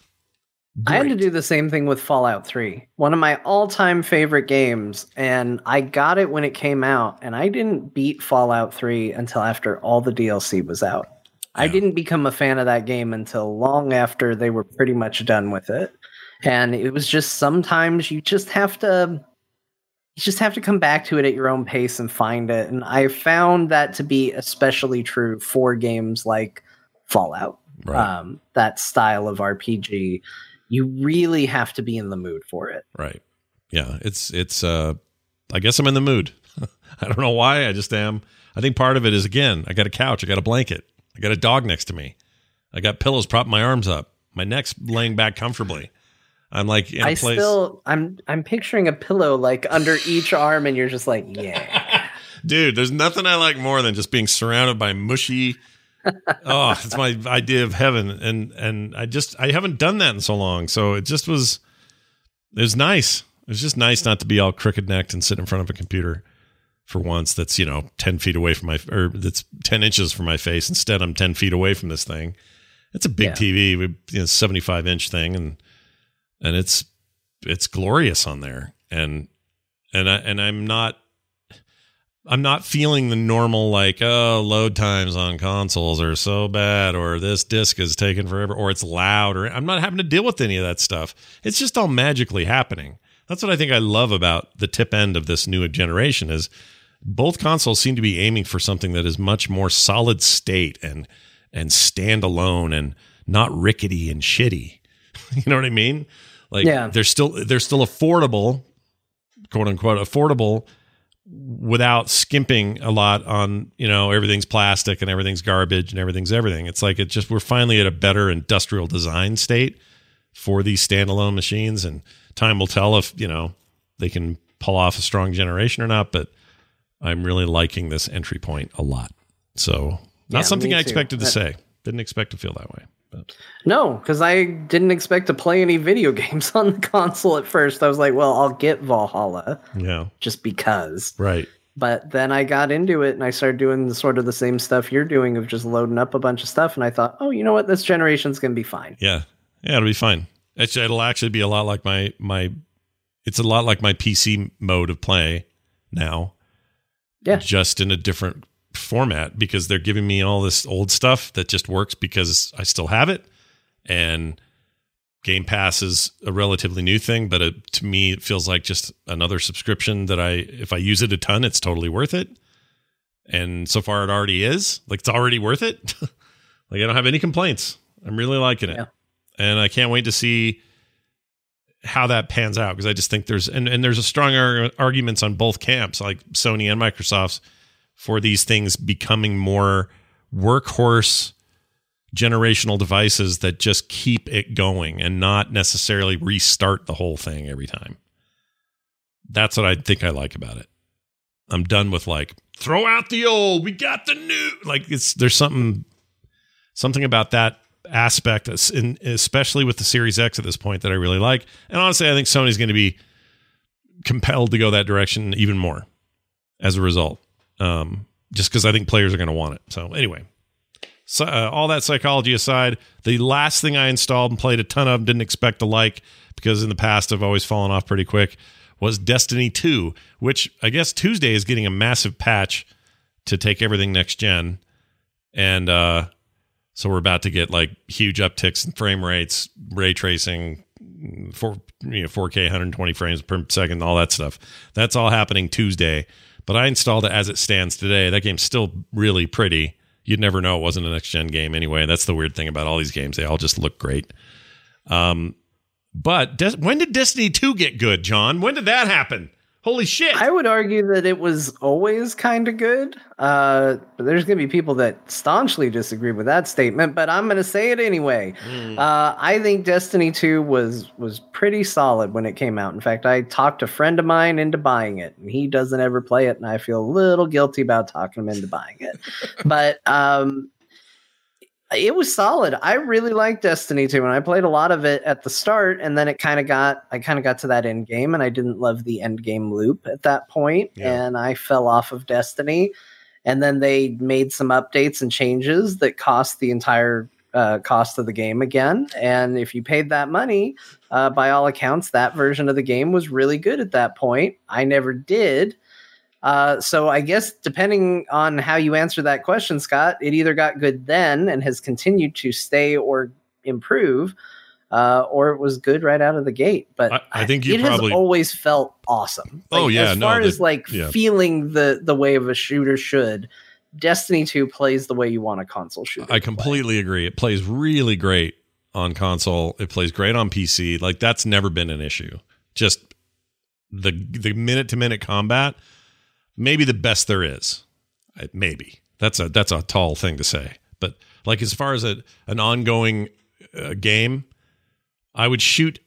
I had to do the same thing with Fallout 3, one of my all time favorite games. And I got it when it came out, and I didn't beat Fallout 3 until after all the DLC was out. Yeah. I didn't become a fan of that game until long after they were pretty much done with it. And it was just sometimes you just have to. You just have to come back to it at your own pace and find it. And I found that to be especially true for games like Fallout, right. um, that style of RPG you really have to be in the mood for it. Right. Yeah. It's it's uh I guess I'm in the mood. <laughs> I don't know why. I just am. I think part of it is again, I got a couch, I got a blanket, I got a dog next to me. I got pillows propping my arms up. My neck's laying back comfortably. I'm like in a I place. still I'm I'm picturing a pillow like under each arm and you're just like, yeah. <laughs> Dude, there's nothing I like more than just being surrounded by mushy oh, it's my idea of heaven, and and I just I haven't done that in so long, so it just was it was nice. It was just nice not to be all crooked necked and sit in front of a computer for once. That's you know ten feet away from my or that's ten inches from my face. Instead, I'm ten feet away from this thing. It's a big yeah. TV, you know, seventy five inch thing, and and it's it's glorious on there, and and I and I'm not I'm not feeling the normal like oh load times on consoles are so bad or this disc is taking forever or it's loud or I'm not having to deal with any of that stuff. It's just all magically happening. That's what I think I love about the tip end of this new generation is both consoles seem to be aiming for something that is much more solid state and and standalone and not rickety and shitty. <laughs> you know what I mean? Like yeah. they're still they're still affordable, quote unquote affordable without skimping a lot on you know everything's plastic and everything's garbage and everything's everything. It's like it just we're finally at a better industrial design state for these standalone machines and time will tell if you know they can pull off a strong generation or not but i'm really liking this entry point a lot. So not yeah, something i expected to say. Didn't expect to feel that way but. No, because I didn't expect to play any video <laughs> games on the console at first. I was like, well, I'll get Valhalla. Yeah. Just because. Right. But then I got into it and I started doing the, sort of the same stuff you're doing of just loading up a bunch of stuff. And I thought, oh, you know what? This generation's going to be fine. Yeah. Yeah, it'll be fine. It's, it'll actually be a lot like my, my, it's a lot like my PC mode of play now. Yeah. Just in a different format because they're giving me all this old stuff that just works because I still have it. And Game Pass is a relatively new thing, but it, to me, it feels like just another subscription that I, if I use it a ton, it's totally worth it. And so far, it already is. Like, it's already worth it. <laughs> like, I don't have any complaints. I'm really liking it. Yeah. And I can't wait to see how that pans out because I just think there's, and, and there's a strong ar- arguments on both camps, like Sony and Microsoft's for these things becoming more workhorse generational devices that just keep it going and not necessarily restart the whole thing every time. That's what I think I like about it. I'm done with like throw out the old, we got the new. Like it's there's something something about that aspect, especially with the Series X at this point, that I really like. And honestly, I think Sony's going to be compelled to go that direction even more as a result um, just because I think players are going to want it. So anyway, so, uh, all that psychology aside, the last thing I installed and played a ton of, didn't expect to like because in the past I've always fallen off pretty quick, was Destiny 2, which I guess Tuesday is getting a massive patch to take everything next gen. And uh, so we're about to get like huge upticks in frame rates, ray tracing, for you know 4K 120 frames per second, all that stuff. That's all happening Tuesday. But I installed it as it stands today. That game's still really pretty. You'd never know it wasn't a next gen game anyway. That's the weird thing about all these games. They all just look great. Um, but when did Destiny 2 get good, John? When did that happen? Holy shit! I would argue that it was always kind of good. Uh, but there's going to be people that staunchly disagree with that statement. But I'm going to say it anyway. Mm. Uh, I think Destiny 2 was was pretty solid when it came out. In fact, I talked a friend of mine into buying it, and he doesn't ever play it, and I feel a little guilty about talking him into buying it. <laughs> but um, it was solid. I really liked Destiny 2 and I played a lot of it at the start and then it kind of got I kind of got to that end game and I didn't love the end game loop at that point Yeah. and I fell off of Destiny and then they made some updates and changes that cost the entire uh, cost of the game again and if you paid that money uh, by all accounts that version of the game was really good at that point I never did uh, so I guess depending on how you answer that question, Scott, it either got good then and has continued to stay or improve, uh, or it was good right out of the gate. But I- I think you it probably- has always felt awesome. Oh, yeah, as no, far the- as like yeah. feeling the the way of a shooter should. Destiny 2 plays the way you want a console shooter. I to play. completely agree. It plays really great on console. It plays great on PC. Like that's never been an issue. Just the the minute to minute combat, maybe the best there is. Maybe that's a that's a tall thing to say. But like as far as a an ongoing uh, game, I would shoot.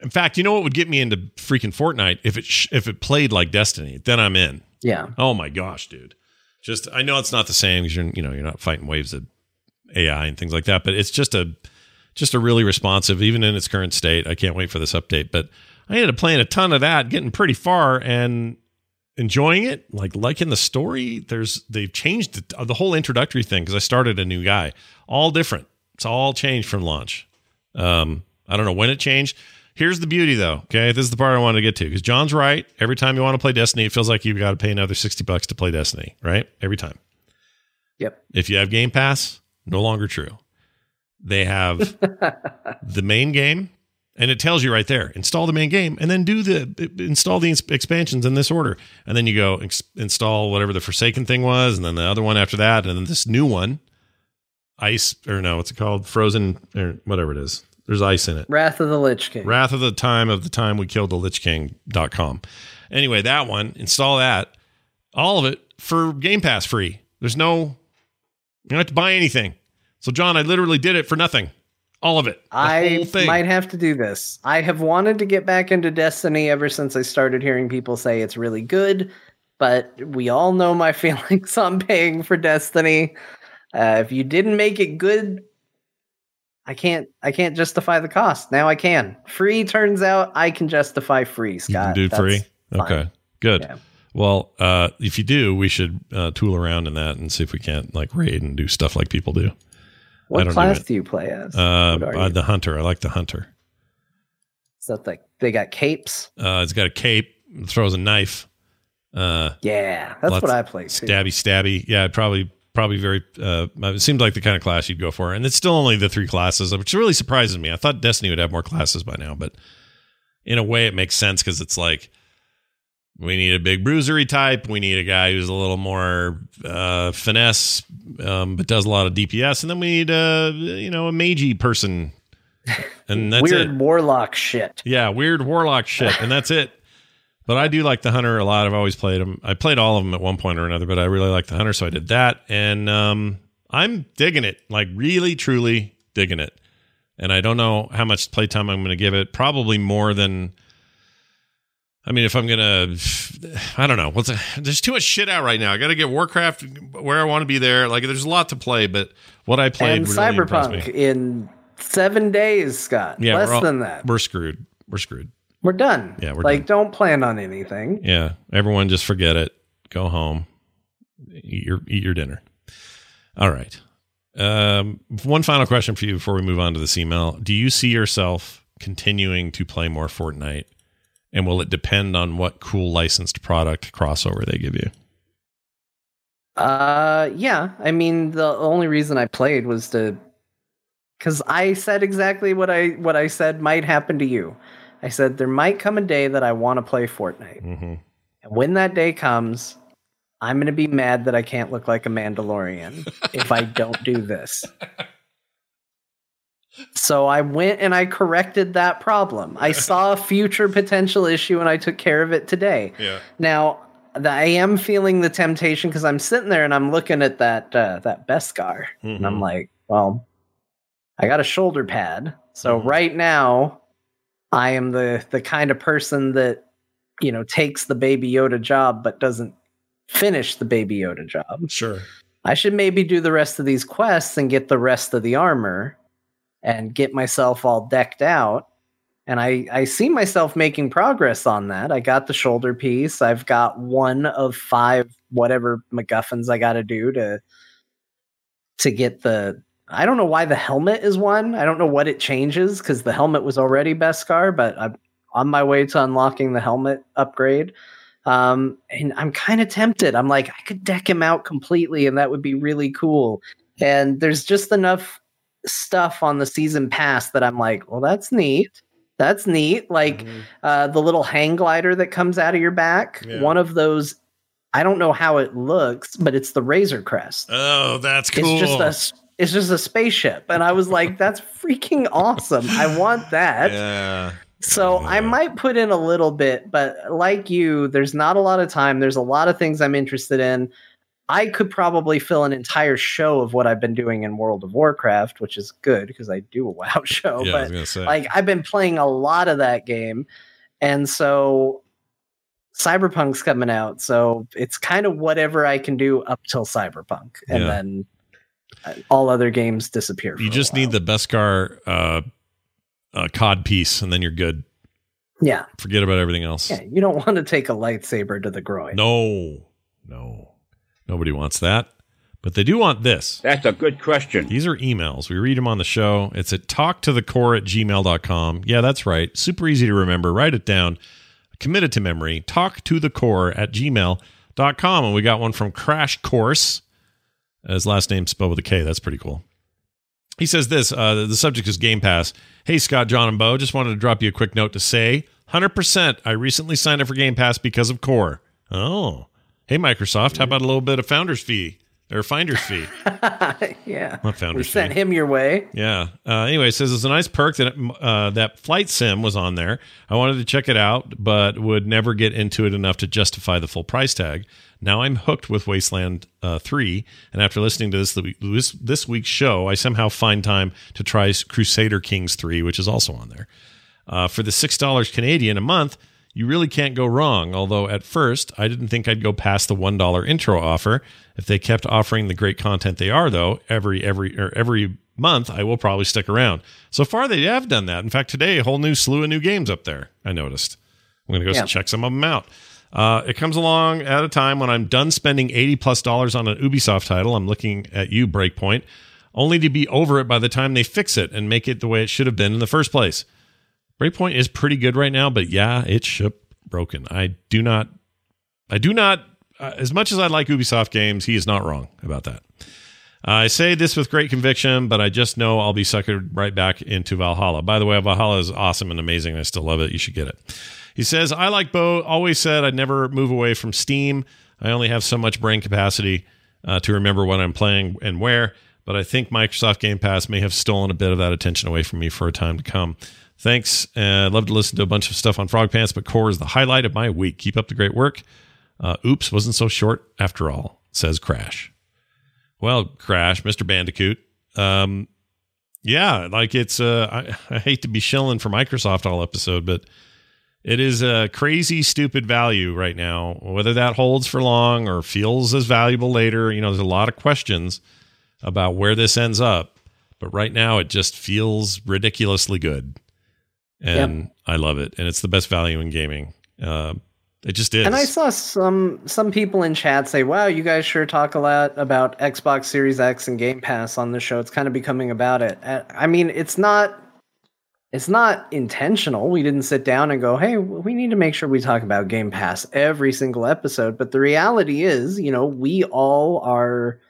In fact, you know what would get me into freaking Fortnite if it sh- if it played like Destiny? Then I'm in. Yeah. Oh my gosh, dude! Just I know it's not the same because you're you know you're not fighting waves of AI and things like that, but it's just a just a really responsive, even in its current state. I can't wait for this update. But I ended up playing a ton of that, getting pretty far and enjoying it, like liking the story. There's they've changed the, the whole introductory thing because I started a new guy, all different. It's all changed from launch. Um, I don't know when it changed. Here's the beauty, though. Okay, this is the part I wanted to get to because John's right. Every time you want to play Destiny, it feels like you've got to pay another sixty bucks to play Destiny, right? Every time. Yep. If you have Game Pass, no longer true. They have <laughs> the main game, and it tells you right there: install the main game, and then do the install the expansions in this order, and then you go ex- install whatever the Forsaken thing was, and then the other one after that, and then this new one, Ice or no, what's it called? Frozen or whatever it is. There's ice in it. Wrath of the Lich King. Wrath of the time of the time we killed the Lich King.com. Anyway, that one, install that. All of it for Game Pass free. There's no you don't have to buy anything. So John, I literally did it for nothing. All of it. I might have to do this. I have wanted to get back into Destiny ever since I started hearing people say it's really good, but we all know my <laughs> feelings on paying for Destiny. Uh, if you didn't make it good, I can't. I can't justify the cost. Now I can. Free turns out I can justify free. you Scott, can do That's free. fine. Okay. Good. Yeah. Well, uh, if you do, we should uh, tool around in that and see if we can't like raid and do stuff like people do. What don't do class do you play as? Uh, uh, the hunter. I like the hunter. Is that like they got capes? Uh, it's got a cape, throws a knife. Uh, Yeah, that's what I play too. stabby stabby yeah probably probably very uh it seems like the kind of class you'd go for and it's still only the three classes which really surprises me i thought destiny would have more classes by now but in a way it makes sense because it's like we need a big bruisery type we need a guy who's a little more uh finesse um but does a lot of dps and then we need a you know a magey person and that's Weird it warlock shit. yeah, weird warlock shit, and that's it. But I do like the hunter a lot. I've always played him. I played all of them at one point or another, but I really like the hunter, so I did that, and um, I'm digging it. Like really, truly digging it. And I don't know how much playtime I'm going to give it. Probably more than. I mean, if I'm gonna, I don't know. What's a, there's too much shit out right now. I got to get Warcraft where I want to be there. Like, there's a lot to play, but what I played and really Cyberpunk in seven days, Scott. Yeah, less all- than that. We're screwed. We're screwed. We're done. Yeah, we're like don't plan on anything. Yeah, everyone just forget it. Go home. Eat your eat your dinner. All right. Um, one final question for you before we move on to this email. Do you see yourself continuing to play more Fortnite? And will it depend on what cool licensed product crossover they give you? Uh, yeah. I mean, the only reason I played was to, because I said exactly what I what I said might happen to you. I said there might come a day that I want to play Fortnite, Mm-hmm. and when that day comes, I'm gonna be mad that I can't look like a Mandalorian if I don't do this. <laughs> So I went and I corrected that problem. I saw a future potential issue and I took care of it today. Yeah. Now, I am feeling the temptation because I'm sitting there and I'm looking at that uh, that Beskar, and I'm Mhm. like, well, I got a shoulder pad, so Mhm. right now, I am the the kind of person that you know takes the Baby Yoda job but doesn't finish the Baby Yoda job. Sure. I should maybe do the rest of these quests and get the rest of the armor and get myself all decked out. And I, I see myself making progress on that. I got the shoulder piece. I've got one of five whatever MacGuffins I got to do to to get the. I don't know why the helmet is one. I don't know what it changes because the helmet was already Beskar, but I'm on my way to unlocking the helmet upgrade. Um, and I'm kind of tempted. I'm like, I could deck him out completely, and that would be really cool. And there's just enough stuff on the season pass that I'm like, well, that's neat. That's neat. Like Mhm. uh, the little hang glider that comes out of your back. Yeah. One of those. I don't know how it looks, but it's the Razor Crest. Oh, that's cool. It's just a. It's just a spaceship, and I was like, "That's freaking awesome! I want <laughs> that." yeah. So I might put in a little bit, but like you, there's not a lot of time. There's a lot of things I'm interested in. I could probably fill an entire show of what I've been doing in World of Warcraft, which is good because I do a WoW <laughs> show. yeah, but like I've been playing a lot of that game, and so Cyberpunk's coming out, so it's kind of whatever I can do up till Cyberpunk, and Yeah. then uh, all other games disappear. you just need the Beskar uh, uh, cod piece, and then you're good. yeah, Forget about everything else. yeah. You don't <laughs> want to take a lightsaber to the groin. No, no, nobody wants that. But they do want this. That's a good question. These are emails. We read them on the show. It's at talktothecore at gmail.com. Yeah, that's right. Super easy to remember. Write it down. Commit it to memory. Talk to the core at gmail.com. And we got one from Crash Course. His last name spelled with a K. That's pretty cool. He says this uh, the subject is Game Pass. Hey, Scott, John, and Bo. Just wanted to drop you a quick note to say 100%. I recently signed up for Game Pass because of Core. Oh. Hey, Microsoft. How about a little bit of founder's fee or finder's fee? <laughs> yeah. Not We founder's sent fee. him your way. Yeah. Uh, anyway, it says it's a nice perk that uh, that flight sim was on there. I wanted to check it out, but would never get into it enough to justify the full price tag. Now I'm hooked with Wasteland uh, 3, and after listening to this, this this week's show, I somehow find time to try Crusader Kings 3, which is also on there. Uh, for the six dollars Canadian a month, you really can't go wrong. Although at first I didn't think I'd go past the one dollar intro offer. If they kept offering the great content they are, though, every every or every month, I will probably stick around. So far, they have done that. In fact, today a whole new slew of new games up there. I noticed. I'm going to go Yeah. check some of them out. Uh, it comes along at a time when I'm done spending 80 plus dollars on an Ubisoft title. I'm looking at you, Breakpoint, only to be over it by the time they fix it and make it the way it should have been in the first place. Breakpoint is pretty good right now, but yeah, it's ship broken. I do not, I do not, uh, as much as I like Ubisoft games, he is not wrong about that. Uh, I say this with great conviction, but I just know I'll be suckered right back into Valhalla. By the way, Valhalla is awesome and amazing. I still love it. You should get it. He says, I like Bo, always said I'd never move away from Steam. I only have so much brain capacity uh, to remember what I'm playing and where, but I think Microsoft Game Pass may have stolen a bit of that attention away from me for a time to come. Thanks. Uh, love to listen to a bunch of stuff on Frog Pants, but Core is the highlight of my week. Keep up the great work. Uh, oops, wasn't so short after all, says Crash. Well, Crash, Mr. Bandicoot. Um, yeah, like it's, uh, I, I hate to be shilling for Microsoft all episode, but it is a crazy, stupid value right now. Whether that holds for long or feels as valuable later, you know, there's a lot of questions about where this ends up. But right now, it just feels ridiculously good, and I love it. And it's the best value in gaming. Uh, it just is. And I saw some some people in chat say, "Wow, you guys sure talk a lot about Xbox Series X and Game Pass on the show. It's kind of becoming about it." I mean, it's not it's not intentional. We didn't sit down and go, "Hey, we need to make sure we talk about Game Pass every single episode." But the reality is, you know, we all are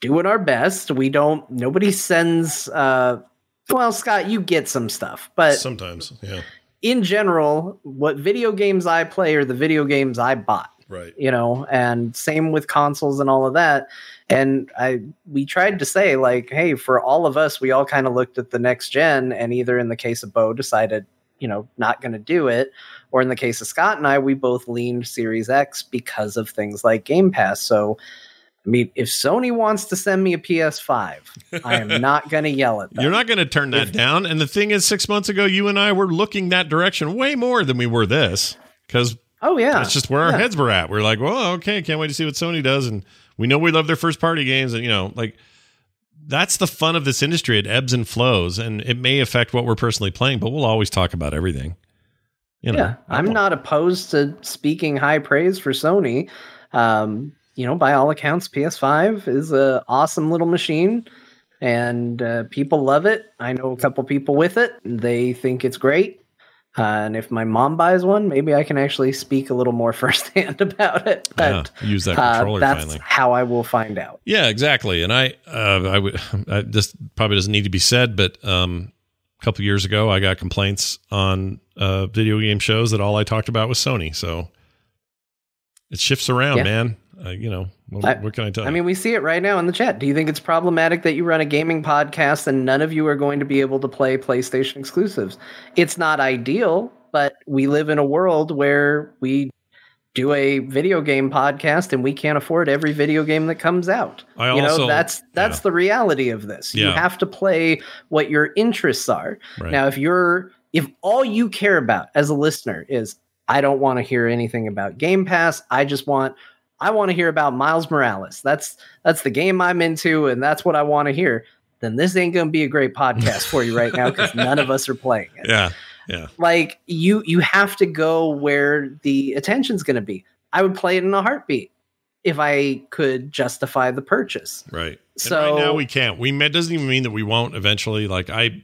doing our best. We don't nobody sends uh well, Scott, you get some stuff, but sometimes, yeah. in general, what video games I play are the video games I bought. Right. You know, and same with consoles and all of that. And I we tried to say like, hey, for all of us, we all kind of looked at the next gen, and either in the case of Bo decided, you know, not going to do it, or in the case of Scott and I, we both leaned Series X because of things like Game Pass. So. I mean, if Sony wants to send me a PS5, I am <laughs> not going to yell at them. You're not going to turn that If- <laughs> down. And the thing is, six months ago, you and I were looking that direction way more than we were this because Oh yeah, that's just where our Yeah. heads were at. We're like, well, okay, can't wait to see what Sony does. And we know we love their first party games. And, you know, like that's the fun of this industry. It ebbs and flows and it may affect what we're personally playing, but we'll always talk about everything. You know, yeah, I'm not opposed to speaking high praise for Sony. Um, you know, by all accounts, PS5 is a awesome little machine, and uh, people love it. I know a couple people with it; they think it's great. Uh, and if my mom buys one, maybe I can actually speak a little more <laughs> firsthand about it. Yeah, use that uh, controller that's finally. how I will find out. Yeah, exactly. And I, uh, I would. <laughs> I, this probably doesn't need to be said, but um, a couple years ago, I got complaints on uh, video game shows that all I talked about was Sony. So it shifts around, Yeah. man. Uh, you know, what, I- what can I tell you? I mean, we see it right now in the chat. Do you think it's problematic that you run a gaming podcast and none of you are going to be able to play PlayStation exclusives? It's not ideal, but we live in a world where we do a video game podcast and we can't afford every video game that comes out. I you also- know, that's that's yeah. the reality of this. You have to play what your interests are. Right. Now, if you're if all you care about as a listener is I don't want to hear anything about Game Pass, I just want I want to hear about Miles Morales. That's that's the game I'm into and that's what I want to hear. Then this ain't going to be a great podcast for you right now cuz none of us are playing it. yeah, yeah, Like you you have to go where the attention's going to be. I would play it in a heartbeat if I could justify the purchase. right. So- right now we can't. We it doesn't even mean that we won't eventually. Like I,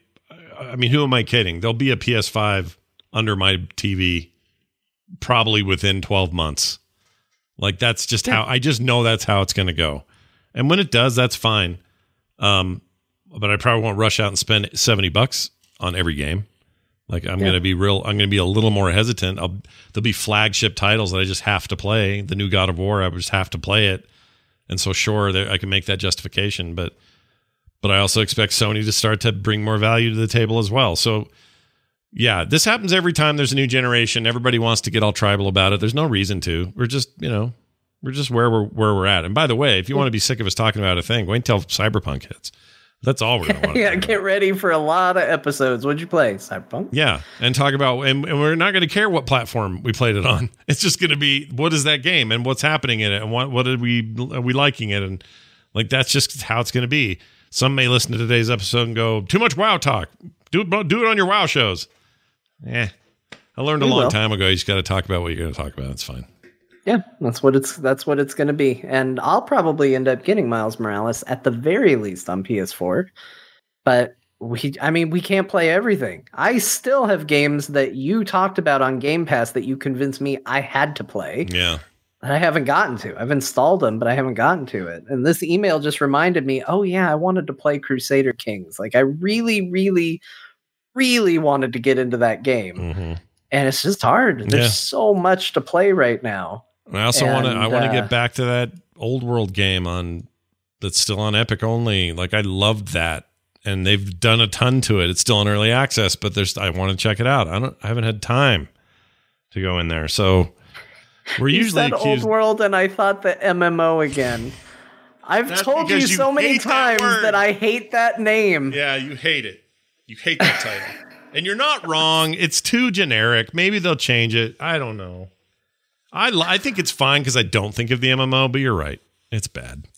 I mean, who am I kidding? There'll be a PS5 under my TV probably within 12 months. Like that's just how I just know that's how it's going to go. And when it does, that's fine. Um, but I probably won't rush out and spend 70 bucks on every game. Like I'm Yeah. going to be real I'm going to be a little more hesitant. I'll there'll be flagship titles that I just have to play. The new God of War, I just have to play it. And so sure, there, I can make that justification, but but I also expect Sony to start to bring more value to the table as well. So yeah, this happens every time there's a new generation. Everybody wants to get all tribal about it. There's no reason to. We're just, you know, we're just where we're where we're at. And by the way, if you want to be sick of us talking about a thing, wait until Cyberpunk hits. That's all we're going to want. yeah, get ready for a lot of episodes. What'd you play? Cyberpunk? Yeah, and talk about and, and we're not going to care what platform we played it on. <laughs> It's just going to be what is that game and what's happening in it and what what did we are we liking it and like that's just how it's going to be. Some may listen to today's episode and go too much WoW talk. Do it do it on your WoW shows. Eh, I learned a long will. time ago. You just got to talk about what you're going to talk about. It's fine. Yeah, that's what it's that's what it's going to be. And I'll probably end up getting Miles Morales at the very least on PS4. But we I mean, we can't play everything. I still have games that you talked about on Game Pass that you convinced me I had to play Yeah, I haven't gotten to. I've installed them, but I haven't gotten to it. And this email just reminded me, "Oh yeah, I wanted to play Crusader Kings. Like I really really really wanted to get into that game." hmm And it's just hard. There's Yeah. so much to play right now. I also want to. I want to uh, get back to that old world game on that's still on Epic only. Like I loved that, and they've done a ton to it. It's still in early access, but there's. I want to check it out. I don't. I haven't had time to go in there, so we're You usually said accused. old world, and I thought the MMO again. I've That's told you because you so many hate that times that, I hate that name. Yeah, you hate it. You hate that title, and you're not wrong. It's too generic. Maybe they'll change it. I don't know. I I think it's fine because I don't think of the MMO, but you're right. It's bad.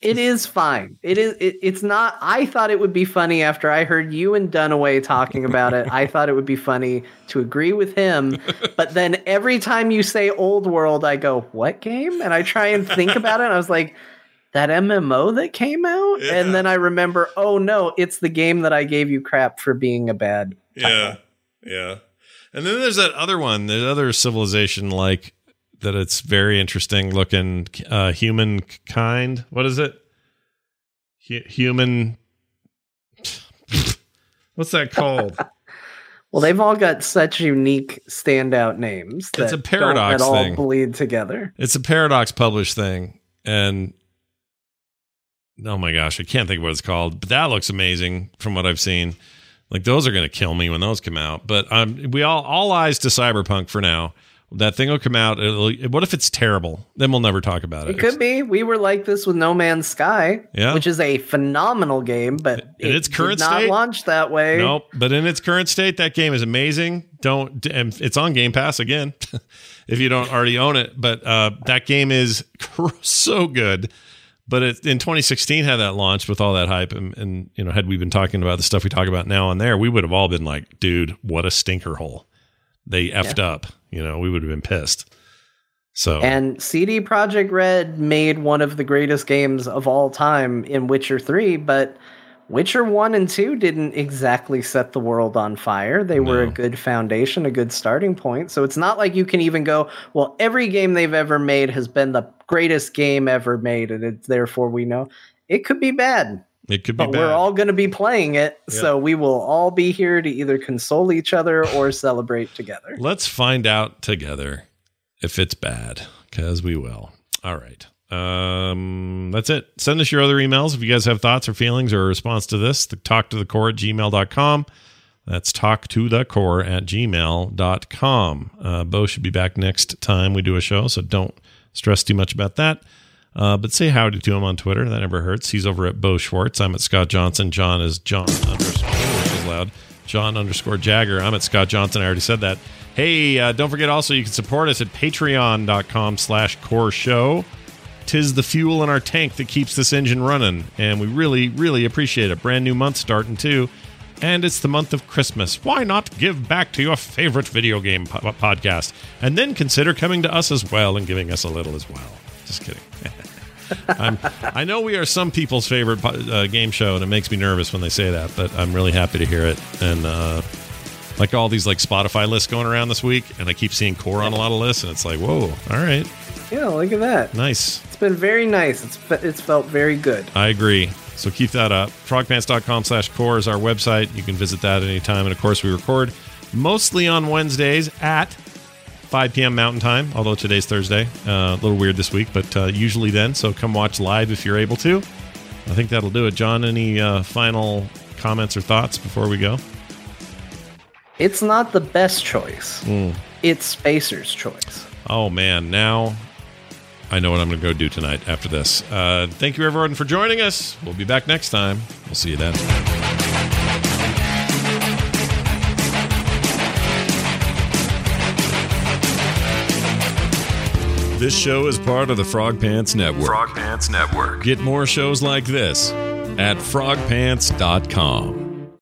It is fine. It is. It, it's not. I thought it would be funny after I heard you and Dunaway talking about it. I thought it would be funny to agree with him, but then every time you say old world, I go, "What game?" And I try and think about it. I was like, "That MMO that came out," Yeah. and then I remember, "Oh no, it's the game that I gave you crap for being a bad." Yeah, yeah. And then there's that other one, the other civilization like that. It's very interesting looking. Uh, humankind. What is it? Hu- human. <laughs> What's that called? <laughs> Well, they've all got such unique standout names. That It's a paradox don't at thing. all bleed together. It's a Paradox published thing, and oh my gosh, I can't think of what it's called, but that looks amazing from what I've seen. Like those are going to kill me when those come out. But um, we all all eyes to Cyberpunk for now. That thing will come out. It'll, what if it's terrible? Then we'll never talk about it. It could be. We were like this with No Man's Sky, Yeah. which is a phenomenal game, but In it its current not state? launch that way. Nope. But in its current state, that game is amazing. Don't and it's on Game Pass again, <laughs> if you don't already own it. But uh, that game is <laughs> so good. But it, in 2016 had that launch with all that hype, and, and you know, had we been talking about the stuff we talk about now on there, we would have all been like, "Dude, what a stinker hole! They effed up." You know, we would have been pissed. So And CD Projekt Red made one of the greatest games of all time in Witcher 3, but Witcher 1 and 2 didn't exactly set the world on fire. They were a good foundation, a good starting point. So it's not like you can even go, well, every game they've ever made has been the greatest game ever made, and it's therefore we know it could be bad. it could be But bad. we're all going to be playing it, so we will all be here to either console each other or <laughs> celebrate together. Let's find out together if it's bad, because we will. All right. Um, that's it. Send us your other emails if you guys have thoughts or feelings or a response to this. The talk to the core at gmail.com. That's talk to the core at gmail.com. Uh, Bo should be back next time we do a show, so don't stress too much about that. Uh, but say howdy to him on Twitter. That never hurts. He's over at Bo Schwartz. I'm at Scott Johnson. John is John underscore, is loud. John underscore Jagger. I'm at Scott Johnson. I already said that. Hey, uh, don't forget also you can support us at patreon.com slash core show. Tis the fuel in our tank that keeps this engine running, and we really, really appreciate it. Brand new month starting too, and it's the month of Christmas. Why not give back to your favorite video game po- podcast, and then consider coming to us as well and giving us a little as well? Just kidding. <laughs> I'm, I know we are some people's favorite po- uh, game show, and it makes me nervous when they say that, but I'm really happy to hear it. And uh, like all these like Spotify lists going around this week, and I keep seeing core on a lot of lists, and it's like, whoa, all right, Yeah, look at that. nice. It's been very nice. It's it's felt very good. I agree. So keep that up. Frogpants.com slash core is our website. You can visit that anytime. And of course, we record mostly on Wednesdays at 5 p.m. Mountain Time, although today's Thursday. Uh, a little weird this week, but uh, usually then. So come watch live if you're able to. I think that'll do it. John, any uh, final comments or thoughts before we go? It's not the best choice. Hmm. It's Spacer's choice. Oh, man. Now I know what I'm going to go do tonight after this. Uh, thank you, everyone, for joining us. We'll be back next time. We'll see you then. This show is part of the Frog Pants Network. Frog Pants Network. Get more shows like this at frogpants.com.